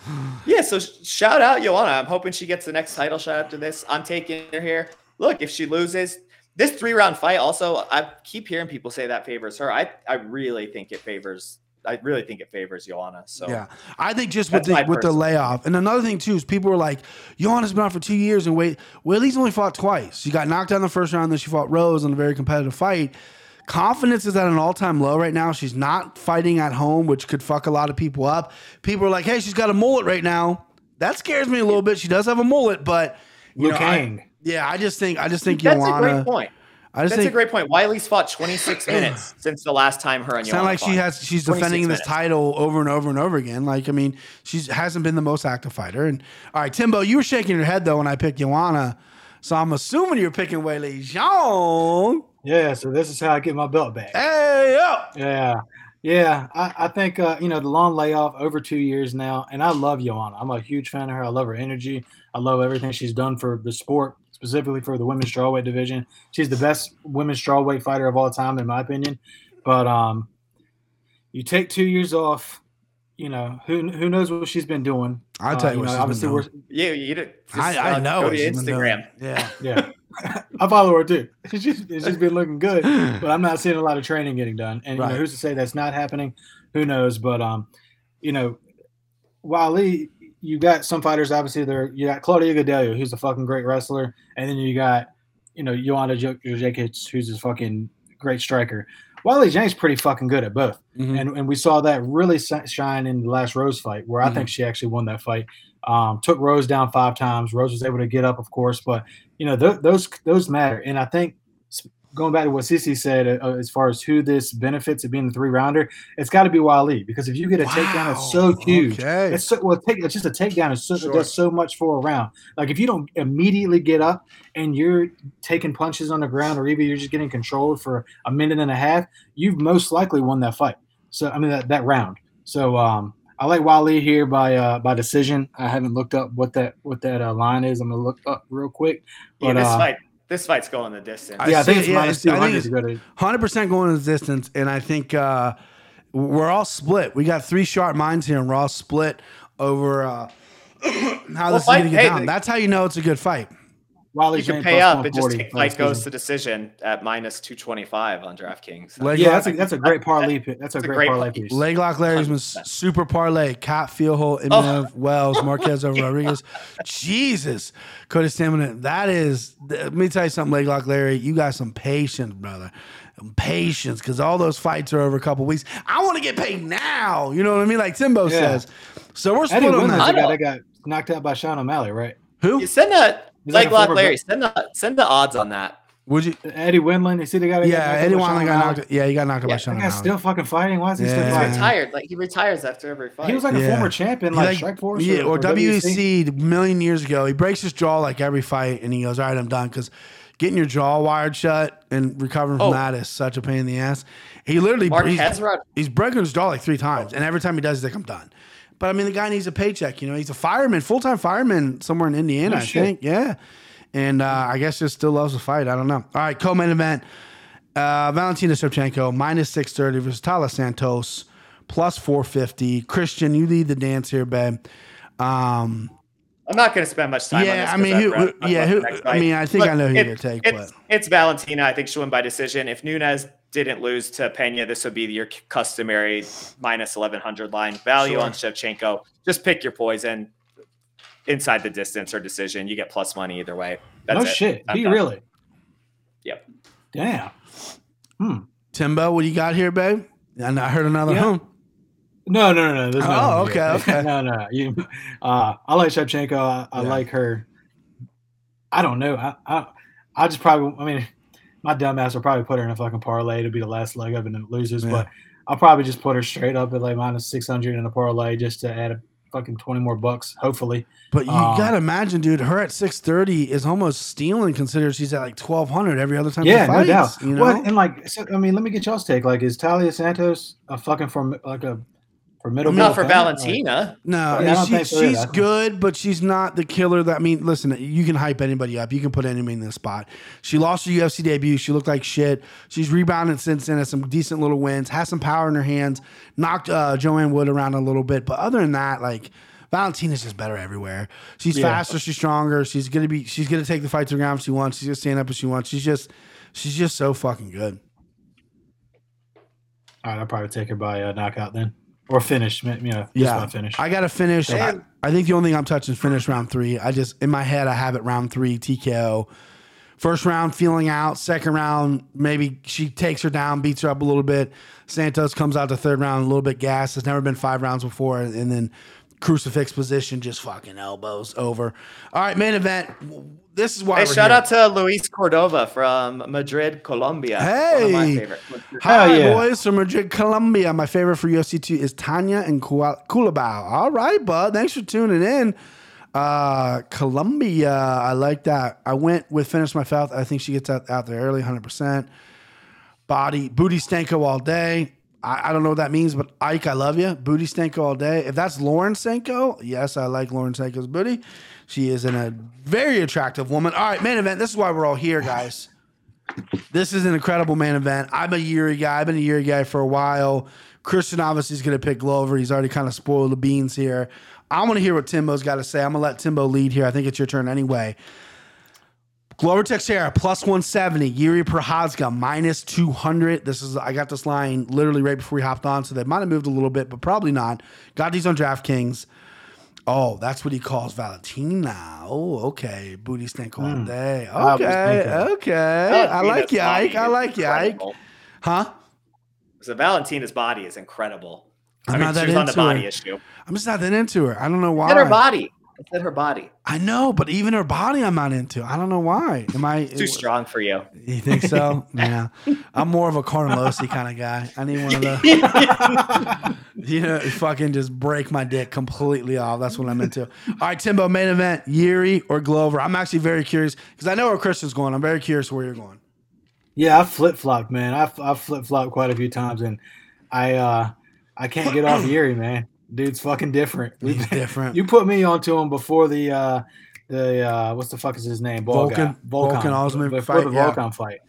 Yeah, so shout out Joanna. I'm hoping she gets the next title shot after this. I'm taking her here. Look, if she loses this three round fight, also, I keep hearing people say that favors her. I, I really think it favors. I really think it favors Joanna. So Yeah, I think just with the with the layoff, and another thing too is people were like, "Joanna's been out for two years and wait, Willie's only fought twice. She got knocked out in the first round, then she fought Rose in a very competitive fight. Confidence is at an all time low right now. She's not fighting at home, which could fuck a lot of people up. People are like, "Hey, she's got a mullet right now." That scares me a little bit. She does have a mullet, but you Luke know, I- Kang. Yeah, I just think I just think that's Joanna. a great point. I just That's think a great point. Wiley's fought 26 minutes since the last time her and It's not Joanna like she has she's 26 defending this minutes. title over and over and over again. Like I mean, she hasn't been the most active fighter. And all right, Timbo, you were shaking your head though when I picked Joanna, so I'm assuming you're picking Weili Zhang. Yeah, so this is how I get my belt back. Hey yo, Yeah. Yeah. I, I think uh, you know, the long layoff over two years now, and I love Joanna. I'm a huge fan of her. I love her energy. I love everything she's done for the sport, specifically for the women's strawweight division. She's the best women's strawweight fighter of all time, in my opinion. But um you take two years off, you know, who who knows what she's been doing. I'll Uh, tell you what know, she's been obviously doing. You, you did, just, I, I uh, know Go to she's been doing. Instagram. Yeah, Yeah. I follow her too. She's just, it's just been looking good, but I'm not seeing a lot of training getting done. And you know, who's to say that's not happening? Who knows? But um, you know, Wally, you got some fighters. Obviously, there you got Claudia Gadelha, who's a fucking great wrestler, and then you got you know Joanna Jędrzejczyk, who's a fucking great striker. Wally James pretty fucking good at both, Mhm. and and we saw that really shine in the last Rose fight, where I think she actually won that fight. Um, took Rose down five times. Rose was able to get up, of course, but you know th- those those matter. And I think going back to what Sissy said, uh, as far as who this benefits of being the three rounder, it's got to be Wally because if you get a takedown, it's so huge. okay. It's so well, take it's just a takedown. Is so, Sure. it does so much for a round. Like if you don't immediately get up and you're taking punches on the ground, or even you're just getting controlled for a minute and a half, you've most likely won that fight. So I mean that that round. So um, I like Wally here by uh, by decision. I haven't looked up what that what that uh, line is. I'm gonna look up real quick. Yeah, this uh, fight, this fight's going the distance. Yeah, I think see- it's yeah, minus it's- I think 200 it's- to go to. Hundred percent going the distance, and I think uh, we're all split. We got three sharp minds here, and we're all split over uh, how this fight- is going to get hey, down. the- That's how you know it's a good fight. Wally you can pay up and just take by fight goes to decision at minus 225 on DraftKings. Leg Yeah, that's a that's a great parlay. pick. That's a a great, great parlay play. piece. leg lock Larry's was 100%. super parlay. Cat Fieldhole, Oh. Emeev, Wells, Marquez over Rodriguez. Jesus, Cody Stamann. That is. Let me tell you something, leg lock Larry. You got some patience, brother. Patience, because all those fights are over a couple weeks. I want to get paid now. You know what I mean? Like Timbo Yeah. says. So we're Eddie split on that. the guy know. that got knocked out by Sean O'Malley, right? Who You send a He's like leg lock, Larry. Send the send the odds on that. would you? Eddie Wineland. You see the guy? that got Yeah, knocked out Eddie by Wineland got O'Malley? knocked. Yeah, he got knocked out by Yeah, Sean That guy's still fucking fighting. Why is he Yeah. still He's fighting? retired. Like he retires after every fight. He was like a former champion, He like, like- Strike Force, yeah, or, WEC. WEC a million years ago. He breaks his jaw like every fight, and he goes, "All right, I'm done." Because getting your jaw wired shut and recovering from Oh. that is such a pain in the ass. He literally Marquez he's, Rod- he's breaking his jaw like three times, and every time he does, he's like, "I'm done." But I mean, the guy needs a paycheck. You know, he's a fireman, full time fireman somewhere in Indiana, No I think. Yeah, and uh, I guess just still loves to fight. I don't know. All right, co-main event. Uh, Valentina Shevchenko minus six thirty versus Taila Santos plus four fifty. Christian, you lead the dance here, babe. Um, I'm not going to spend much time. on Yeah, I mean, I'd who- yeah, who- I mean, I think I know who you're take, It's, but- it's Valentina. I think she'll win by decision. If Nunes didn't lose to Pena, this would be your customary minus 1100 line value Sure. on Shevchenko. Just pick your poison inside the distance or decision. You get plus money either way. That's no it. shit. I'm Do you done. really? Yep. Damn. Hmm. Timbo, what do you got here, babe? And I heard another Yeah. hum. No, no, no, no. There's no Oh, one here. okay, okay. no, no. You, uh, I like Shevchenko. I, I Yeah. like her. I don't know. I, I, I just probably. I mean, my dumbass will probably put her in a fucking parlay to be the last leg of it and it loses. Yeah. But I'll probably just put her straight up at like minus six hundred in a parlay just to add a fucking twenty more bucks. Hopefully. But you Um, gotta imagine, dude, her at six thirty is almost stealing considering she's at like twelve hundred every other time Yeah, she no doubt. You know? Well, and like, so, I mean, let me get y'all's take. Like, is Taila Santos a fucking form like a formidable? Not for opponent? Like, Valentina. No, I I mean, don't she, think so either. she's good, but she's not the killer that I mean, listen, you can hype anybody up. You can put anybody in this spot. She lost her UFC debut. She looked like shit. She's rebounded since then, has some decent little wins, has some power in her hands, knocked uh, Joanne Wood around a little bit. But other than that, like Valentina's just better everywhere. She's Yeah. faster, she's stronger, she's gonna be she's gonna take the fight to the ground if she wants, she's gonna stand up if she wants. She's just she's just so fucking good. All right, I'll probably take her by uh, knockout then, or finish. You know, just Yeah, by finish. I got to finish. I, And- I think the only thing I'm touching is finish round three. I just in my head I have it round three TKO. First round feeling out. Second round maybe she takes her down, beats her up a little bit. Santos comes out the third round a little bit gas. It's never been five rounds before, and then crucifix position, just fucking elbows over. All right, main event. This is why. Hey, we're shout here. out to Luis Cordova from Madrid, Colombia. One of my Hey. Hi, yeah. boys from Madrid, Colombia. My favorite for UFC 2 is Tanya and Kula- Culibao. All right, bud. Thanks for tuning in. Uh, Colombia. I like that. I went with Finish My Mouth. I think she gets out, out there early, 100%. Body, Booty Stanko all day. I, I don't know what that means, but Ike, I love you. Booty Stanko all day. If that's Lauren Stanko, yes, I like Lauren Stanko's booty. She is in a very attractive woman. All right, main event. This is why we're all here, guys. This is an incredible main event. I'm a Yuri guy. I've been a Yuri guy for a while. Christian obviously is going to pick Glover. He's already kind of spoiled the beans here. I want to hear what Timbo's got to say. I'm going to let Timbo lead here. I think it's your turn anyway. Glover Teixeira plus 170. Yuri Prochazka minus 200. This is I got this line literally right before we hopped on, so they might have moved a little bit, but probably not. Got these on DraftKings. Oh, that's what he calls Valentina. Oh, okay. Booty stink all Mm. day. Okay, okay. I like you, Ike. I like you, Ike. Huh? So Valentina's body is incredible. I'm I mean, not that she's on the into body her. issue. I'm just not that into her. I don't know why. At her body. Look at her body. I know, but even her body, I'm not into. I don't know why. Am I Too strong for you. You think so? yeah. I'm more of a Carnelossi kind of guy. I need one of those. you know, fucking just break my dick completely off. That's what I'm into. All right, Timbo, main event, Yuri or Glover. I'm actually very curious because I know where Christian's going. I'm very curious where you're going. Yeah, I flip flopped, man. I've I've flip flopped quite a few times, and I uh I can't get off Yuri, man. Dude's fucking different. He's different. You put me onto him before the uh the uh what's the fuck is his name? Ball Volkan- guy. Volkan Osman before fight, the yeah. Fight.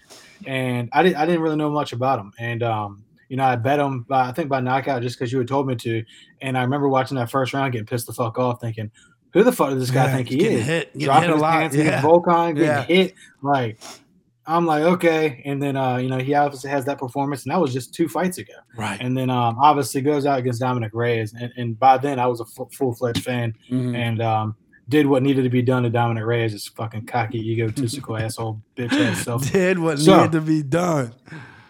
And I didn't I didn't really know much about him. And um, you know, I bet him by I think by knockout just because you had told me to. And I remember watching that first round getting pissed the fuck off, thinking, who the fuck does this guy Yeah, think he getting is? hit- getting Dropping hit a his lot, pants yeah. Volkan, getting Yeah. hit. Like I'm like, okay. And then uh, you know, he obviously has that performance, and that was just two fights ago. Right. And then um, obviously goes out against Dominick Reyes, and, and by then I was a f- full fledged fan, Mhm. and um, did what needed to be done to Dominick Reyes, this fucking cocky, egotistical asshole, bitch ass self. Did what So- needed to be done.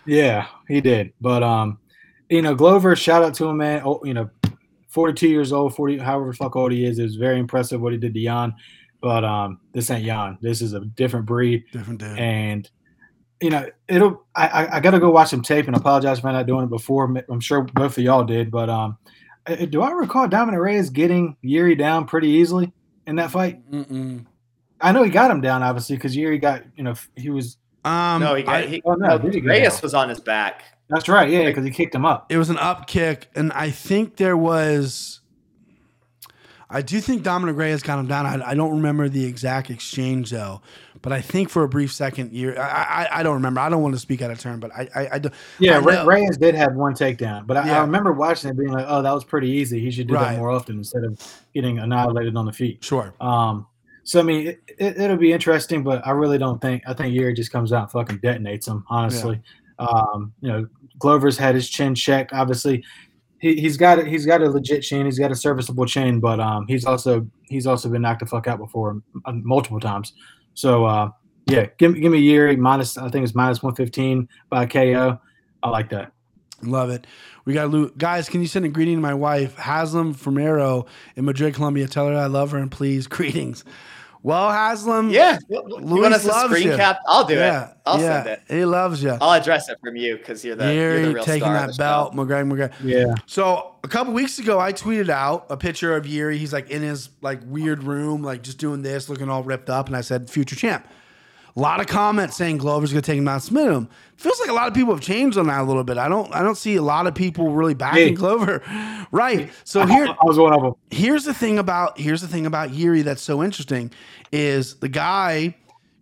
Yeah, he did. But um, you know, Glover, shout out to him, man. Oh, you know, 42 years old, 40, however fuck old he is. It was very impressive what he did to Jan. But um, this ain't Jan. This is a different breed. Different dude. and you know it'll I, I, I gotta go watch some tape and apologize for not doing it before i'm sure both of y'all did but um do i recall dominick reyes getting yuri down pretty easily in that fight Mm-mm. i know he got him down obviously because yuri got you know he was Um, no, he got I- he, oh, no, no, he Reyes down? was on his back. that's right yeah because he kicked him up it was an up kick, and I think there was. I do think Dominick Reyes got him down. I, I don't remember the exact exchange though, but I think for a brief second, year I, I I don't remember. I don't want to speak out of turn, but I I, I don't. yeah Re- reyes did have one takedown but I, Yeah. I remember watching it being like oh that was pretty easy he should do Right. that more often instead of getting annihilated on the feet Sure. Um, so I mean, it, it, it'll be interesting, but I really don't think. I think Yuri just comes out and fucking detonates him. Honestly, um, you know, Glover's had his chin checked. Obviously, he, he's got. He's got a legit chin. He's got a serviceable chin, but um, he's also he's also been knocked the fuck out before uh, multiple times. So uh, yeah, give, give me Yuri minus. I think it's minus one fifteen by KO. I like that. Love it. We got Lou. Guys, can you send a greeting to my wife, Haslam Fermero in Madrid, Colombia? Tell her I love her and please greetings. Well, Haslam. Yeah, you Luis want us to loves screen you. cap? I'll do yeah, it. I'll yeah, send it. He loves you. I'll address it from you because you're the, you're the Yuri real taking star that the belt, show. McGregor, McGregor. Yeah, So a couple weeks ago, I tweeted out a picture of Yuri. He's like in his like weird room, like just doing this, looking all ripped up, and I said, "Future champ." A lot of comments saying Glover's gonna take him out, submit him. Feels like a lot of people have changed on that a little bit. I don't, I don't see a lot of people really backing Me. Glover. Right. So here, I was one of them. here's the thing about here's the thing about Yuri that's so interesting is the guy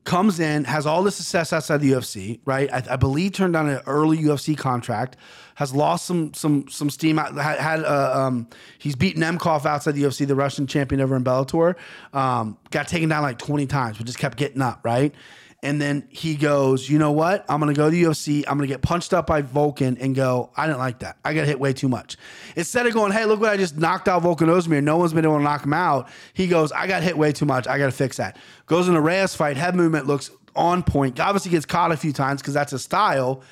comes in has all the success outside the UFC, right? I, I believe turned down an early UFC contract, has lost some some some steam. Out, had, had uh, um, he's beaten Nemkov outside the UFC, the Russian champion over in Bellator. Um, got taken down like 20 times, but just kept getting up, right? And then he goes, you know what? I'm gonna go to UFC. I'm gonna get punched up by Volkan and go. I didn't like that. I got hit way too much. Instead of going, hey, look what I just knocked out Volkan Oezdemir. No one's been able to knock him out. He goes, I got hit way too much. I got to fix that. Goes in a Reyes fight. Head movement looks on point. Obviously gets caught a few times because that's his style.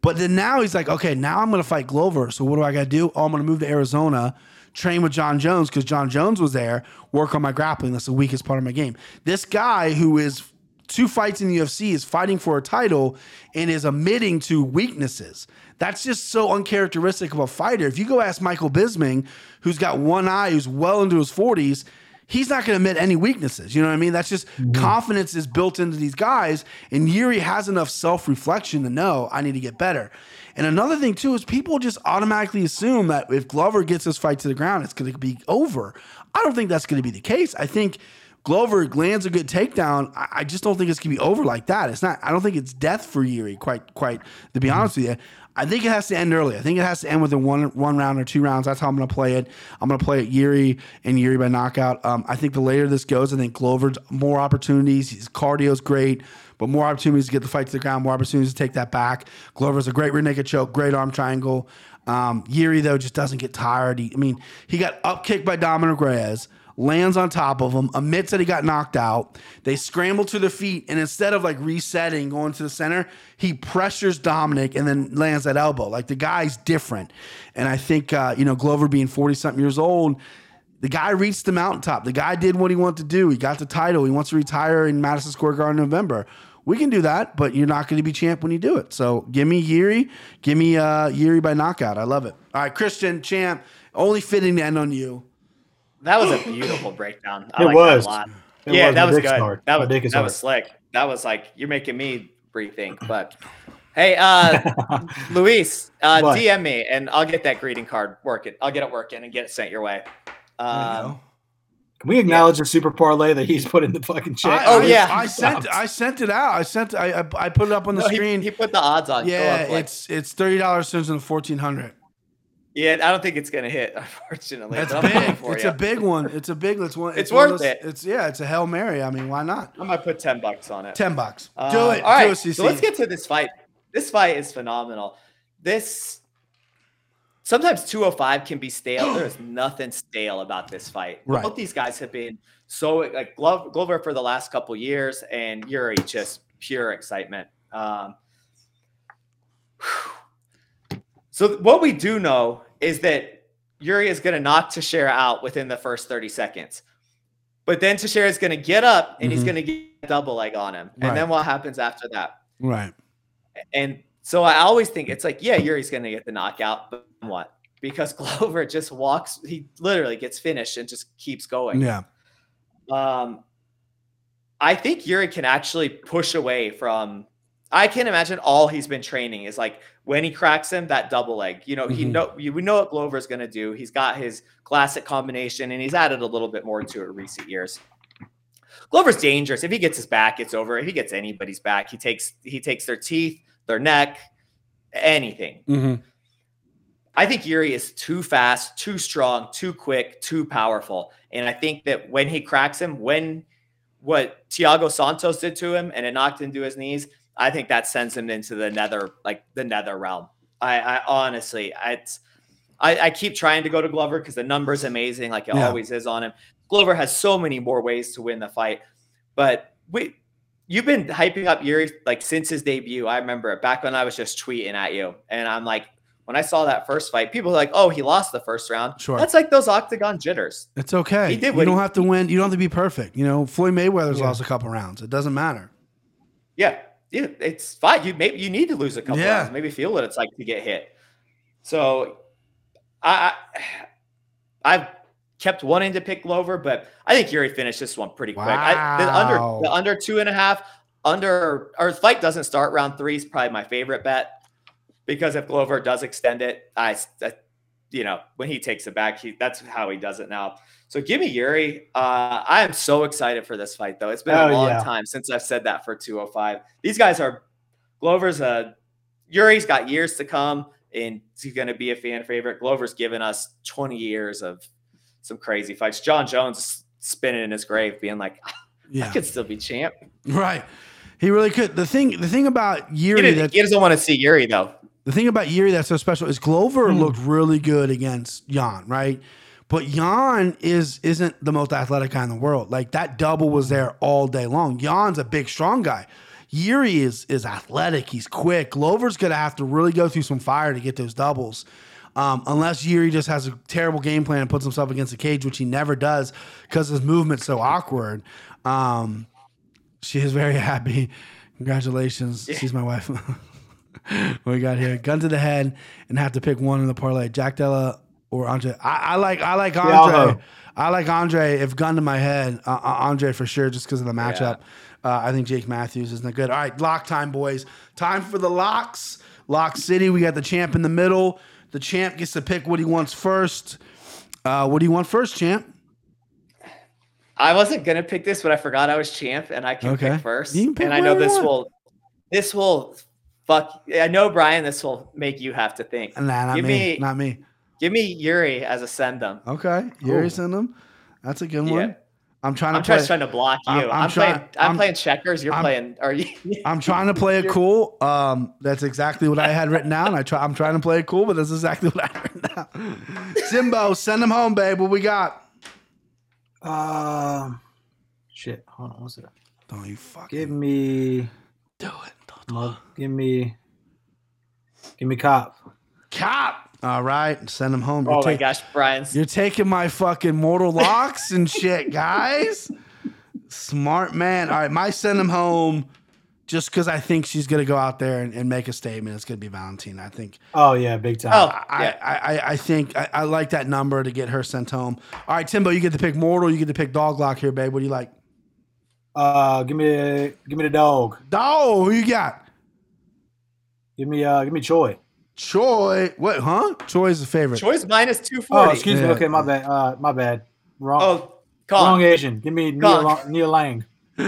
But then now he's like, okay, now I'm going to fight Glover. So what do I got to do? Oh, I'm going to move to Arizona, train with Jon Jones because Jon Jones was there, work on my grappling. That's the weakest part of my game. This guy who is two fights in the UFC is fighting for a title and is admitting to weaknesses. That's just so uncharacteristic of a fighter. If you go ask Michael Bisping, who's got one eye, who's well into his 40s, he's not going to admit any weaknesses. You know what I mean? That's just mm-hmm. confidence is built into these guys. And Yuri has enough self reflection to know I need to get better. And another thing, too, is people just automatically assume that if Glover gets this fight to the ground, it's going to be over. I don't think that's going to be the case. I think Glover lands a good takedown. I, I just don't think it's going to be over like that. It's not, I don't think it's death for Yuri, quite, quite, to be honest with you. I think it has to end early. I think it has to end within one one round or two rounds. That's how I'm going to play it. I'm going to play it Yuri and Yuri by knockout. Um, I think the later this goes, I think Glover's more opportunities. His cardio's great, but more opportunities to get the fight to the ground, more opportunities to take that back. Glover's a great rear naked choke, great arm triangle. Um, Yuri though just doesn't get tired. He, I mean, he got up kicked by Dominick Reyes, lands on top of him, admits that he got knocked out. They scramble to their feet, and instead of like resetting, going to the center, he pressures Dominick and then lands that elbow. Like the guy's different, and I think uh, you know Glover being forty something years old. The guy reached the mountaintop. The guy did what he wanted to do. He got the title. He wants to retire in Madison Square Garden in November. We can do that, but you're not going to be champ when you do it. So give me Yuri. Give me uh, Yuri by knockout. I love it. All right, Christian, champ. Only fitting to end on you. That was a beautiful breakdown. I It was. That a lot. It yeah, was. that was dick's good. hard. That was that hard. was slick. That was like you're making me rethink. But hey, uh, Luis, uh, What? DM me and I'll get that greeting card working. I'll get it working and get it sent your way. Um, Can we acknowledge the super parlay that he's put in the fucking chat? I- Oh, yeah. I sent I sent it out. I sent I I, I put it up on the no, screen. He, put the odds on. Go yeah, up, like- it's it's thirty dollars since the fourteen hundred. Yeah. I don't think it's gonna hit, unfortunately. That's big. It's you. a big one. It's a big. It's one. It's one of worth those- it. It's yeah. It's a hail mary. I mean, why not? I might put ten bucks on it. Ten bucks. Um, do it. All right, Do it, so let's get to this fight. This fight is phenomenal. This sometimes 205 can be stale. There is nothing stale about this fight. Right. Both these guys have been so like Glov- Glover for the last couple years, and Yuri just pure excitement. Um, so what we do know is that Yuri is going to knock Teixeira out within the first 30 seconds. But then Teixeira is going to get up and he's Mhm. going to get a double leg on him. Right. And then what happens after that? right. And so I always think it's like, yeah, Yuri's going to get the knockout, but what? Because Glover just walks, he literally gets finished and just keeps going. Yeah. Um, I think Yuri can actually push away from. I can't imagine all he's been training is like when he cracks him that double leg. You know, he Mhm. know we know what Glover's going to do. He's got his classic combination, and he's added a little bit more to it recent years. Glover's dangerous. If he gets his back, it's over. If he gets anybody's back, he takes he takes their teeth, their neck, anything. Mm-hmm. I think Yuri is too fast, too strong, too quick, too powerful. And I think that when he cracks him, when what Thiago Santos did to him and it knocked him to his knees, I think that sends him into the nether, like the nether realm. I, I honestly, I, it's, I, I keep trying to go to Glover because the number's amazing, like it Yeah. always is on him. Glover has so many more ways to win the fight, but we, you've been hyping up Yuri like since his debut. I remember it back when I was just tweeting at you, and I'm like, when I saw that first fight, people were like, "Oh, he lost the first round." Sure. that's like those octagon jitters. It's okay. He did you don't he- have to win. You don't have to be perfect. You know, Floyd Mayweather's Yeah. lost a couple rounds. It doesn't matter. Yeah, yeah, it's fine. You maybe you need to lose a couple Yeah. rounds, maybe feel what it's like to get hit. So, I, I I've kept wanting to pick Glover, but I think Yuri finished this one pretty quick. I, the under the under two and a half under our fight doesn't start round three is probably my favorite bet because if Glover does extend it, I, I you know when he takes it back, he that's how he does it now. So give me Yuri. Uh, I am so excited for this fight though. It's been Oh, a long yeah. time since I've said that for 205. These guys are Glover's a Yuri's got years to come and he's going to be a fan favorite. Glover's given us 20 years of some crazy fights. Jon Jones spinning in his grave, being like, I could still be champ. Right. He really could. The thing the thing about He, Yuri didn't- that he doesn't want to see Yuri though. The thing about Yuri that's so special is Glover Hmm. looked really good against Jan, right? But Jan is isn't the most athletic guy in the world. Like that double was there all day long. Jan's a big, strong guy. Yuri is is athletic. He's quick. Glover's gonna have to really go through some fire to get those doubles. Um, unless Yuri just has a terrible game plan and puts himself against the cage, which he never does because his movement's so awkward. Um, she is very happy. Congratulations. She's my wife. what we got here? Gun to the head and have to pick one in the parlay. Jack Della or Andre. I, I like I like Andre. go. I like Andre. If gun to my head, uh, uh, Andre for sure, just because of the matchup. Uh, I think Jake Matthews isn't good. All right, lock time, boys. Time for the locks. Lock City. We got the champ in the middle. The champ gets to pick what he wants first. Uh, what do you want first, champ? I wasn't gonna pick this, but I forgot I was champ and I can Okay. pick first. You can pick and I know this will this will fuck I know Brian, this will make you have to think. Nah, not give me. me, Not me. give me Yuri as a send them. Okay, Yuri Ooh. send him. That's a good Yeah. one. I'm trying to I'm play. just trying to block you. I'm- I'm, I'm playing. trying- I'm, I'm- playing checkers. You're I'm- playing. Are you? I'm trying to play it cool. Um, that's exactly what I had written down. I try. I'm trying to play it cool, but that's exactly what I had written down. Simbo, send them home, babe. What we got? Um, shit. Hold on. What's it? Don't you fucking Give me. do it. Don't do Well, give me. Give me cop. Cop. All right, send them home. Oh you're, oh my ta- gosh, Brian's. you're taking my fucking mortal locks and shit, guys. Smart man. All right, my send them home. Just because I think she's gonna go out there and, and make a statement, it's gonna be Valentina. I think Oh yeah, big time. Oh, I, yeah. I, I, I think I, I like that number to get her sent home. All right, Timbo, you get to pick mortal. You get to pick dog lock here, babe. What do you like? Uh, give me the give me the dog. Dog, who you got? Give me uh, give me Choi. Choi. What? Huh? Choi's the favorite. Choice minus two Oh, forty. excuse Yeah. me. Okay, my bad. Uh, my bad. Wrong. Oh, wrong Asian. Give me Neil, Kong. Lang- Nia Lang.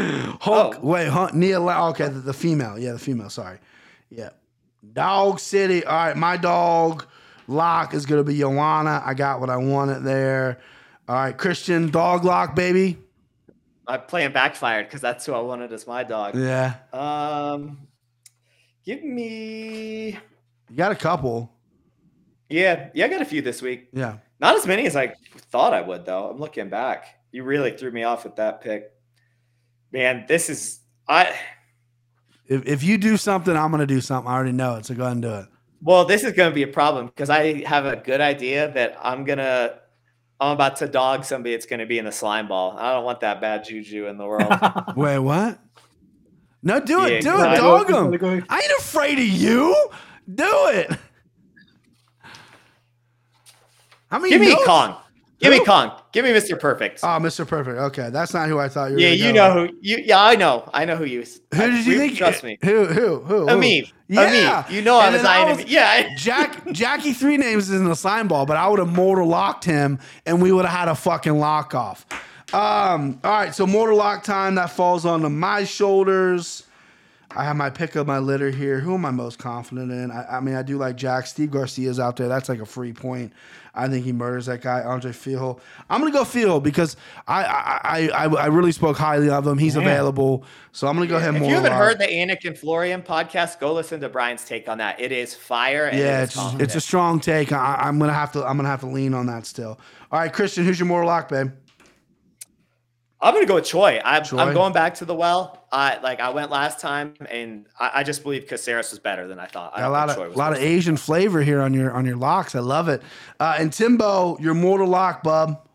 Hulk. Oh. Wait, huh? Nia. La- okay, the, the female. Yeah, the female. Sorry. Yeah. Dog City. All right, my dog lock is gonna be Joanna. I got what I wanted there. All right, Christian dog lock, baby. I'm playing backfired because that's who I wanted as my dog. Yeah, Um, give me. you got a couple. Yeah, yeah, I got a few this week. Yeah. Not as many as I thought I would, though. I'm looking back. You really threw me off with that pick. Man, this is I. If, if you do something, I'm gonna do something. I already know it, so go ahead and do it. Well, this is going to be a problem because I have a good idea that I'm gonna. I'm about to dog somebody. It's going to be in the slime ball. I don't want that bad juju in the world. Wait, what? No, do it. Yeah, do it. Dog Go- him. go- go- I ain't afraid of you. Do it. I mean, Give me no- Kong. Give me? Kong. Give me Mr. Perfect. Oh, Mr. Perfect. Okay, that's not who I thought you were. yeah, you know with. who you. Yeah, I know. I know who you. Who did you think? Trust me. Who? Who? Who? Ameep. Yeah. You know I And was then I eyeing was- Yeah. Jack Jackie three names is in the sign ball, but I would have mortal locked him, and we would have had a fucking lock off. Um, all right, so mortal lock time that falls onto my shoulders. I have my pick of my litter here. Who am I most confident in? I, I mean, I do like Jack. Steve Garcia's out there. That's like a free point. I think he murders that guy, Andre Fili. I'm gonna go Fili because I I, I I I really spoke highly of him. He's Man. available, so I'm gonna go ahead. If and you haven't heard the Anik and Florian podcast, go listen to Brian's take on that. It is fire. And Yeah, it is it's, it's a strong take. I, I'm gonna have to I'm gonna have to lean on that still. All right, Christian, who's your mortal lock, babe? I'm gonna go with Choi. I'm, Choi? I'm going back to the well. I like I went last time, and I, I just believe Caceres was better than I thought. I Got a lot of Choi was lot of worse. Asian flavor here on your on your locks. I love it. Uh, and Timbo, your mortal lock, bub.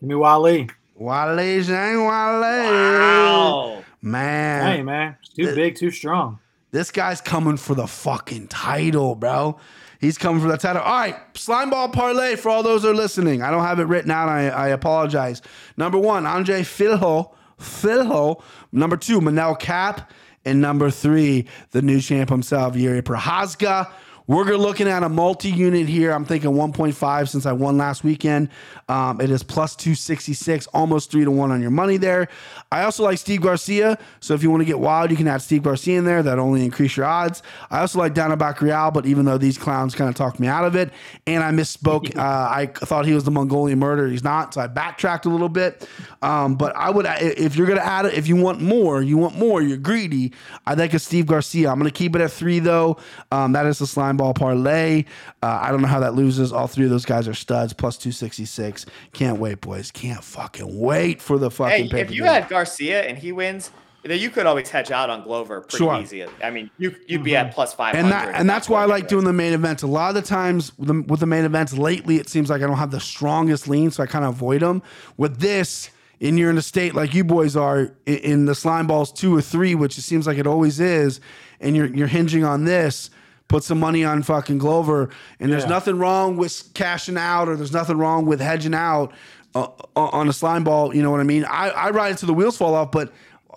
Give me Weili. Weili Zhang Weili. Wow. Man, Hey man, it's too big, too strong. this guy's coming for the fucking title, bro. He's coming for the title. All right, slime ball parlay for all those who are listening. I don't have it written out. I, I apologize. Number one, Andre Fili. Fili. Number two, Manel Kape. And number three, the new champ himself, Yuri Prochazka. We're looking at a multi-unit here. I'm thinking 1.5 since I won last weekend. Um, it is plus 266, almost three to one on your money there. I also like Steve Garcia. So if you want to get wild, you can add Steve Garcia in there. That only increase your odds. I also like Danaa Batgerel, but even though these clowns kind of talked me out of it, and I misspoke, uh, I thought he was the Mongolian murderer. He's not. So I backtracked a little bit. Um, but I would, if you're going to add it, if you want more, you want more, you're greedy. I think of Steve Garcia. I'm going to keep it at three though. Um, that is the slime ball parlay. Uh, I don't know how that loses. All three of those guys are studs. Plus 266. Can't wait, boys. Can't fucking wait for the fucking. Hey, if you had Garcia and he wins, then you could always hedge out on Glover pretty Sure. easy. I mean, you you'd be at plus five hundred. and that and that's why I like doing the main events. A lot of the times with the, with the main events lately, it seems like I don't have the strongest lean, so I kind of avoid them. With this, and you're in a state like you boys are in, in the slime balls two or three, which it seems like it always is, and you're you're hinging on this. Put some money on fucking Glover, and there's Yeah. nothing wrong with cashing out, or there's nothing wrong with hedging out uh, on a slime ball. You know what I mean? I, I ride it till the wheels fall off, but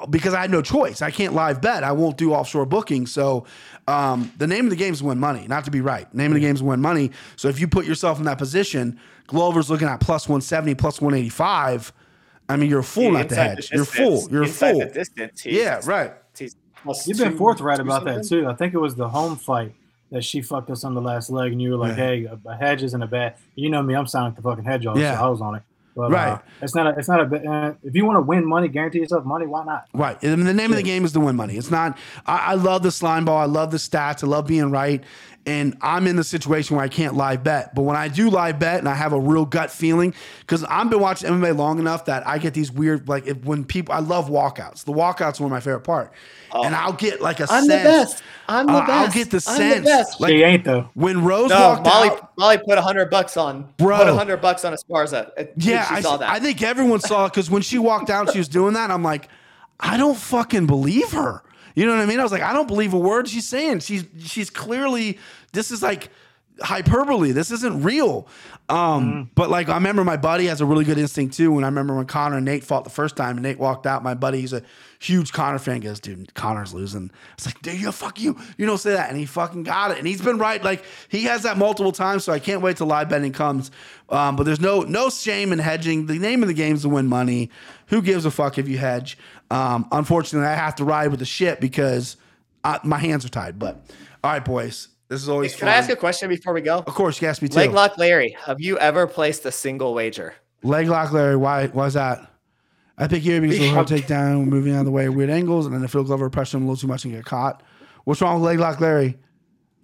because I had no choice. I can't live bet. I won't do offshore booking. So um, the name of the game is win money, not to be right. Name of the game is win money. So if you put yourself in that position, Glover's looking at plus 170, plus 185. I mean, you're a fool not to hedge. You're full. You're a fool. The distance, Yeah, right. he's You've been forthright two about that too. I think it was the home fight that she fucked us on the last leg, and you were like, Yeah. "Hey, a, a hedge isn't a bad." You know me, I'm sounding like the fucking hedge on, Yeah. so I was on it. But, Right. Uh, it's not a. It's not a. Uh, if you want to win money, guarantee yourself money. Why not? Right. And the name of the game is to win money. It's not, I, I love the slime ball. I love the stats. I love being right. And I'm in the situation where I can't live bet. But when I do live bet and I have a real gut feeling, because I've been watching MMA long enough that I get these weird, like if, when people, I love walkouts. The walkouts are my favorite part. And I'll get like a Oh. I'm the best. I'm the Uh, I'll get the I'm the sense. best. Like she ain't though. when Rose No, walked Molly. out. Molly put a hundred bucks on. Bro. put a hundred bucks on Esparza. uh, Yeah, I, saw that. I think everyone saw it because when she walked out, she was doing that. I'm like, I don't fucking believe her. You know what I mean? I was like, I don't believe a word she's saying. She's she's clearly this is like hyperbole. This isn't real. Um, but like I remember my buddy has a really good instinct too. And I remember when Conor and Nate fought the first time and Nate walked out, my buddy, he's a huge Conor fan, goes, dude, Conor's losing. It's like, dude, you fuck you. You don't say that. And he fucking got it. And he's been right. Like he has that multiple times. So I can't wait till live betting comes. Um, but there's no no shame in hedging. The name of the game is to win money. Who gives a fuck if you hedge? Um, unfortunately, I have to ride with the shit because I, my hands are tied. But all right, boys. This is always Can fun. I ask a question before we go? Of course, you asked me too. Leg lock Larry, have you ever placed a single wager? Leg lock, Larry. Why? Why is that? I pick here because we're take down, moving out of the way, weird angles, and then if Phil Glover pressure him a little too much and get caught. What's wrong with leg lock, Larry?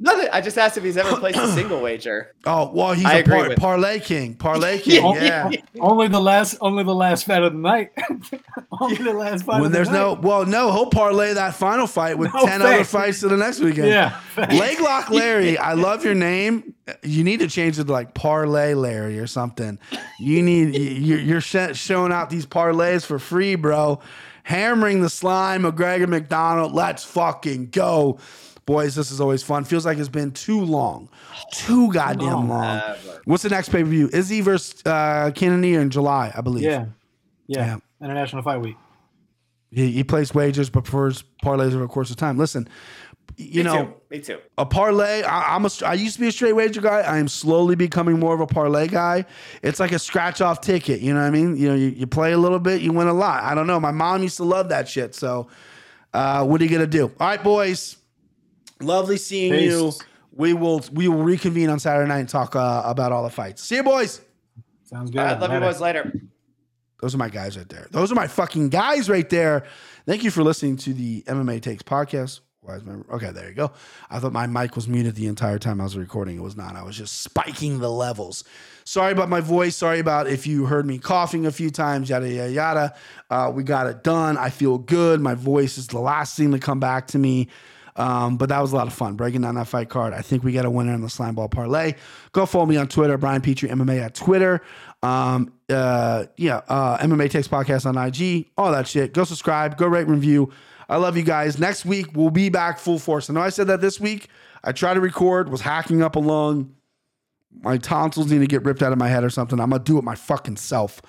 Nothing. I just asked if he's ever placed a single wager. Oh, well, he's I a par- parlay king. Parlay king. Yeah. yeah. Only the last. Only the last fight of the night. only the last fight. When of the there's no, night. well, no, he'll parlay that final fight with No, ten other fights to the next weekend. Yeah. Leg lock, Larry. I love your name. You need to change it to like parlay Larry or something. You need you're, you're showing out these parlays for free, bro. Hammering the slime, McGregor McDonald. Let's fucking go, boys. This is always fun. Feels like it's been too long, too goddamn long. Ever. What's the next pay per view? Izzy versus uh, Cannonier in July, I believe. Yeah. yeah. Yeah. International Fight Week. He, he plays wagers, but prefers parlays over the course of time. Listen, you Me know, too. Me too. a parlay. I, I'm a. I used to be a straight wager guy. I am slowly becoming more of a parlay guy. It's like a scratch off ticket. You know what I mean? You know, you, you play a little bit, you win a lot. I don't know. My mom used to love that shit. So, uh, what are you gonna do? All right, boys. Lovely seeing Peace. you. We will we will reconvene on Saturday night and talk uh, about all the fights. See you, boys. Sounds good. All right, love you boys later. Those are my guys right there. Those are my fucking guys right there. Thank you for listening to the MMA Takes podcast. Why is okay? There you go. I thought my mic was muted the entire time I was recording. It was not. I was just spiking the levels. Sorry about my voice. Sorry about if you heard me coughing a few times. Yada yada yada. Uh, we got it done. I feel good. My voice is the last thing to come back to me. Um, but that was a lot of fun breaking down that fight card. I think we got a winner in the slime ball parlay. Go follow me on Twitter, Brian Petrie MMA at Twitter. Um, uh, yeah, uh, MMA Takes Podcast on IG, all that shit. Go subscribe, go rate, review. I love you guys. Next week we'll be back full force. I know I said that this week. I tried to record, was hacking up a lung. My tonsils need to get ripped out of my head or something. I'm gonna do it my fucking self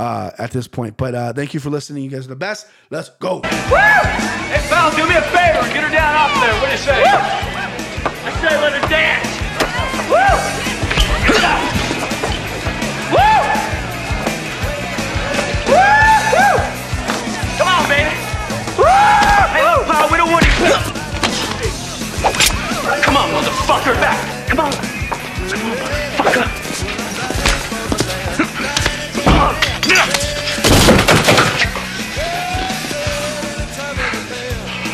uh, at this point. But uh, thank you for listening. You guys are the best. Let's go. Hey, pal, do me a favor. Get her down off there. What do you say? I say let her dance. Woo! Woo! Woo! Woo! Come on, baby. Woo! Hey, look, pal, we don't want you. Come on, motherfucker, back. Come on. Come on, motherfucker.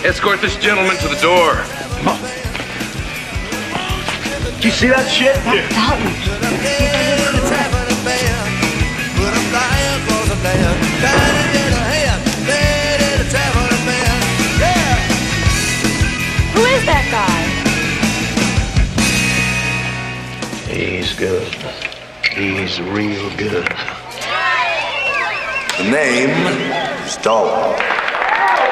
Escort this gentleman to the door. Do you see that shit? Who is that guy? He's good. He's real good. The name, is Stone.